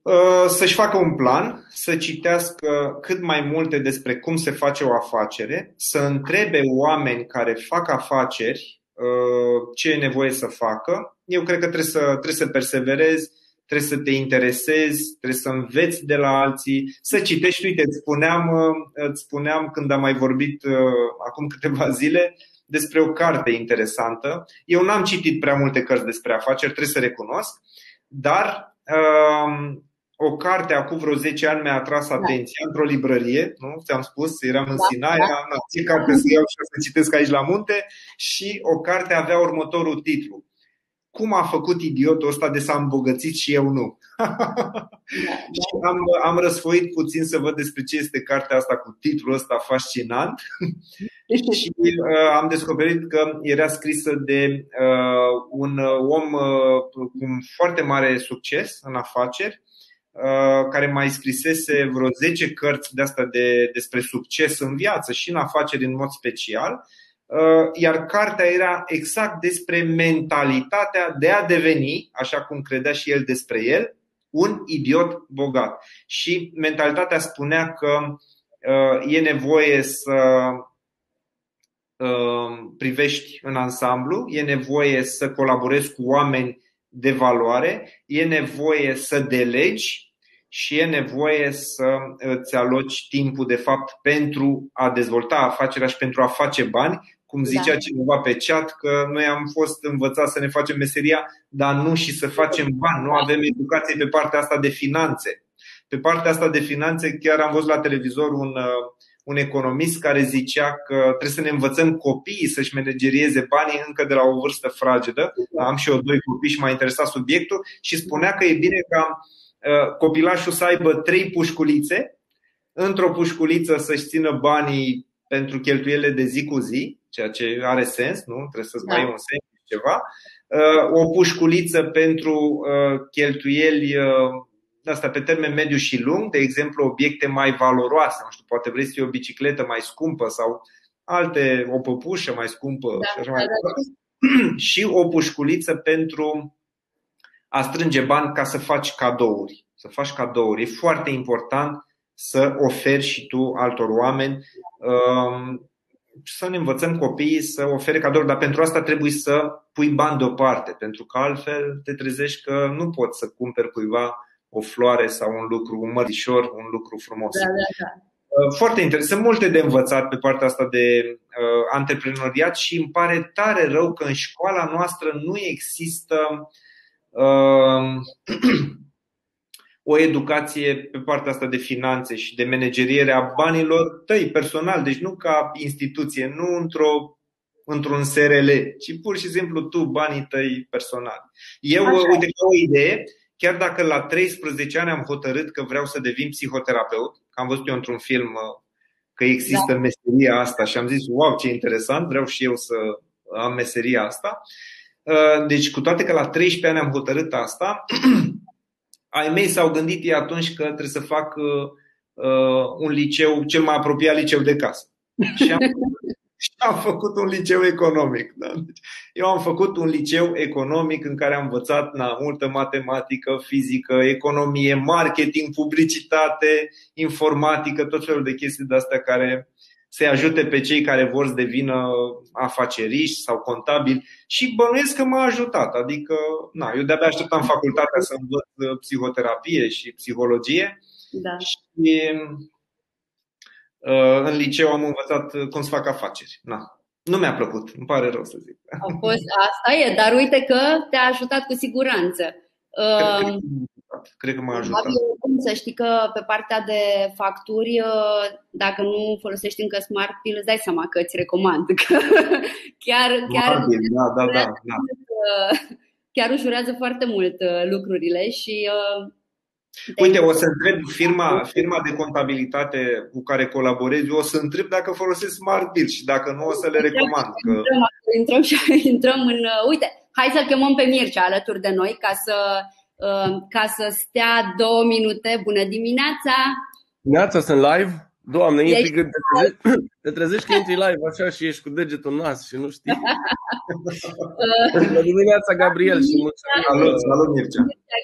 Uh, să-și facă un plan, să citească cât mai multe despre cum se face o afacere, să întrebe oameni care fac afaceri uh, ce e nevoie să facă. Eu cred că trebuie să, trebuie să perseverezi, trebuie să te interesezi, trebuie să înveți de la alții, să citești. Uite, îți spuneam, uh, îți spuneam când am mai vorbit acum câteva zile despre o carte interesantă. Eu n-am citit prea multe cărți despre afaceri, trebuie să recunosc, dar o carte acum vreo 10 ani mi-a atras da. atenția da. într-o librărie, nu? Ți-am spus, eram în da, Sinaia, da. Na, ce carte să iau și să citesc aici la munte și o carte avea următorul titlu. Cum a făcut idiotul ăsta de s-a îmbogățit și eu nu? Da, da. și am, am răsfoit puțin să văd despre ce este cartea asta cu titlul ăsta fascinant și uh, am descoperit că era scrisă de uh, un om uh, cu foarte mare succes în afaceri Uh, care mai scrisese vreo 10 cărți de asta de, despre succes în viață și în afaceri în mod special, uh, iar cartea era exact despre mentalitatea de a deveni, așa cum credea și el despre el, un idiot bogat. Și mentalitatea spunea că uh, e nevoie să privești în ansamblu, e nevoie să colaborezi cu oameni de valoare, e nevoie să delegi și e nevoie să îți aloci timpul de fapt pentru a dezvolta afacerea și pentru a face bani, cum zicea da. cineva pe chat că noi am fost învățați să ne facem meseria, dar nu și să facem bani, nu avem educație pe partea asta de finanțe. Pe partea asta de finanțe chiar am văzut la televizor un, un economist care zicea că trebuie să ne învățăm copiii să-și managerieze banii încă de la o vârstă fragedă. Am și eu doi copii și m-a interesat subiectul și spunea că e bine ca uh, copilașul să aibă trei pușculițe, într-o pușculiță să-și țină banii pentru cheltuielile de zi cu zi, ceea ce are sens, nu? Trebuie să-ți da. mai un sens ceva. Uh, o pușculiță pentru uh, cheltuieli asta pe termen mediu și lung, de exemplu obiecte mai valoroase, nu știu, poate vrei să fie o bicicletă mai scumpă sau alte, o păpușă mai scumpă da, și așa mai da, da. și o pușculiță pentru a strânge bani ca să faci cadouri. Să faci cadouri. E foarte important să oferi și tu altor oameni um, să ne învățăm copiii să ofere cadouri, dar pentru asta trebuie să pui bani deoparte, pentru că altfel te trezești că nu poți să cumperi cuiva o floare sau un lucru, un mărțișor, un lucru frumos. Da, da, da. Uh, foarte interesant. Sunt multe de învățat pe partea asta de uh, antreprenoriat și îmi pare tare rău că în școala noastră nu există uh, o educație pe partea asta de finanțe și de manageriere a banilor tăi personal, deci nu ca instituție, nu într-o într-un SRL, ci pur și simplu tu, banii tăi personali. Eu, Așa. uite, ca o idee, Chiar dacă la 13 ani am hotărât că vreau să devin psihoterapeut, am văzut eu într-un film uh, că există da. meseria asta și am zis, wow, ce interesant, vreau și eu să am meseria asta. Uh, deci, cu toate că la 13 ani am hotărât asta, ai mei s-au gândit ei atunci că trebuie să fac uh, un liceu, cel mai apropiat liceu de casă. Și am și am făcut un liceu economic. Da? Deci, eu am făcut un liceu economic în care am învățat na, multă matematică, fizică, economie, marketing, publicitate, informatică, tot felul de chestii de astea care să ajute pe cei care vor să devină afaceriști sau contabili și bănuiesc că m-a ajutat. Adică, na, eu de-abia așteptam facultatea să învăț psihoterapie și psihologie da. și Uh, în liceu am învățat uh, cum să fac afaceri. Na. Nu mi-a plăcut, îmi pare rău să zic. A fost, asta e, dar uite că te-a ajutat cu siguranță. Cred că, um, Cred că m-a ajutat. Să știi că pe partea de facturi, dacă nu folosești încă Smart Bill, îți dai seama că îți recomand. Că chiar, chiar, da, da, da, da. chiar ușurează foarte mult lucrurile și Uite, o să întreb firma, firma de contabilitate cu care colaborez, eu o să întreb dacă folosesc Smart Bill și dacă nu o să le recomand. Că... Intrăm, intrăm și intrăm în. Uite, hai să-l chemăm pe Mircea alături de noi ca să, uh, ca să stea două minute. Bună dimineața! Dimineața, sunt live? Doamne, intri, te, trezești, te trezești că intri live așa și ești cu degetul în nas și nu știi. Bună dimineața, Gabriel și mulțumim. Salut, salut Mircea.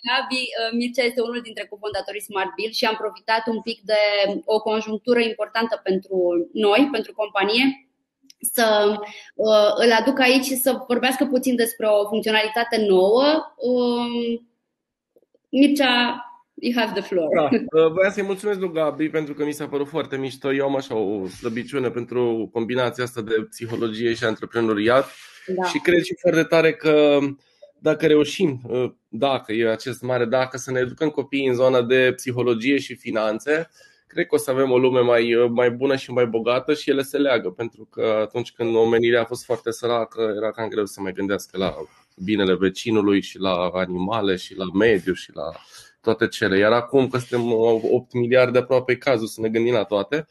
Gabi, uh, Mircea este unul dintre cofondatorii Smart Bill și am profitat un pic de o conjunctură importantă pentru noi, pentru companie, să uh, îl aduc aici să vorbească puțin despre o funcționalitate nouă. Um, Mircea, You have the floor. Da. Uh, voiam să-i mulțumesc lui Gabi pentru că mi s-a părut foarte mișto. Eu am așa o slăbiciune pentru combinația asta de psihologie și antreprenoriat da. și cred și foarte tare că dacă reușim, uh, dacă e acest mare dacă, să ne educăm copiii în zona de psihologie și finanțe, cred că o să avem o lume mai, uh, mai bună și mai bogată și ele se leagă, pentru că atunci când omenirea a fost foarte săracă, era cam greu să mai gândească la binele vecinului și la animale și la mediu și la toate cele. Iar acum că suntem 8 miliarde aproape cazul să ne gândim la toate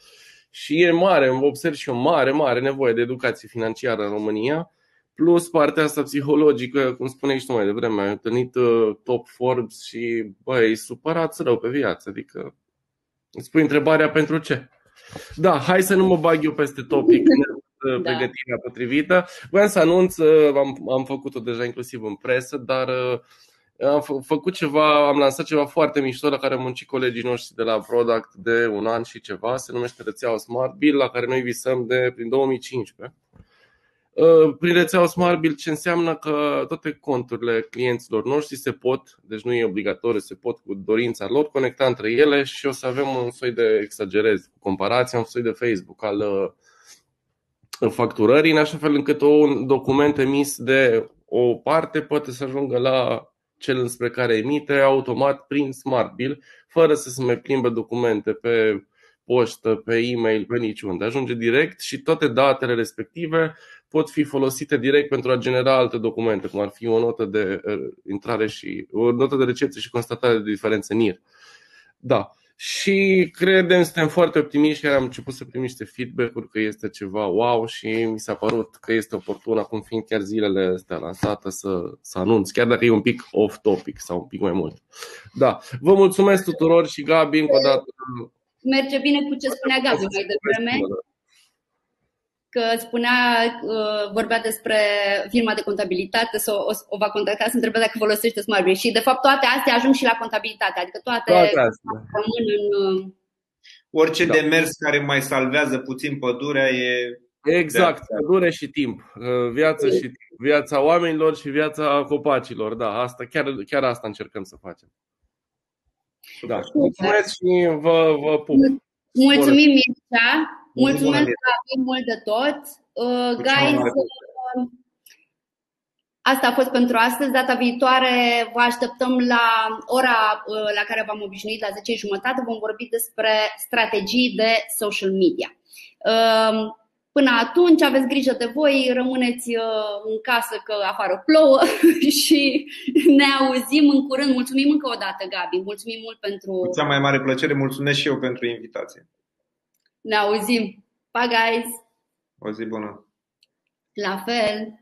și e mare, observ și o mare, mare nevoie de educație financiară în România, plus partea asta psihologică, cum spuneai și tu mai devreme, ai întâlnit uh, top Forbes și băi, supărat rău pe viață, adică îți pui întrebarea pentru ce. Da, hai să nu mă bag eu peste topic, da. pregătirea potrivită. Vreau să anunț, uh, am, am făcut-o deja inclusiv în presă, dar uh, am f- făcut ceva, am lansat ceva foarte mișto la care am muncit colegii noștri de la Product de un an și ceva, se numește rețeaua Smart Bill, la care noi visăm de prin 2015. Uh, prin rețeaua Smart Bill ce înseamnă că toate conturile clienților noștri se pot, deci nu e obligatoriu, se pot cu dorința lor conecta între ele și o să avem un soi de, exagerez, cu comparația, un soi de Facebook al uh, facturării, în așa fel încât un document emis de o parte poate să ajungă la cel înspre care emite automat prin Smart Bill, fără să se mai plimbe documente pe poștă, pe e-mail, pe niciunde. Ajunge direct și toate datele respective pot fi folosite direct pentru a genera alte documente, cum ar fi o notă de uh, intrare și o notă de recepție și constatare de diferențe NIR. Da. Și credem, suntem foarte optimiști, chiar am început să primim niște feedback-uri că este ceva wow și mi s-a părut că este oportun, acum fiind chiar zilele astea lansată, să, să anunț, chiar dacă e un pic off-topic sau un pic mai mult. Da, vă mulțumesc tuturor și Gabi încă o dată. Merge bine cu ce spunea Gabi mai devreme că spunea, uh, vorbea despre firma de contabilitate, să o, o va contacta să întrebe dacă folosește Smart Și de fapt toate astea ajung și la contabilitate, adică toate, toate rămân în... Uh, Orice da. demers care mai salvează puțin pădurea e Exact, pădure și timp. Uh, viața și timp. Viața oamenilor și viața copacilor. Da, asta, chiar, chiar asta încercăm să facem. Da. Mulțumesc și vă, vă pup. Mulțumim, Mircea. Mulțumesc, Gabi, mult de tot. Uh, guys, uh, asta a fost pentru astăzi. Data viitoare vă așteptăm la ora uh, la care v-am obișnuit, la 10 jumătate. Vom vorbi despre strategii de social media. Uh, până atunci aveți grijă de voi, rămâneți uh, în casă că afară plouă și ne auzim în curând. Mulțumim încă o dată, Gabi. Mulțumim mult pentru. Cu cea mai mare plăcere, mulțumesc și eu pentru invitație. Ne auzim. Pa, guys! O zi bună! La fel!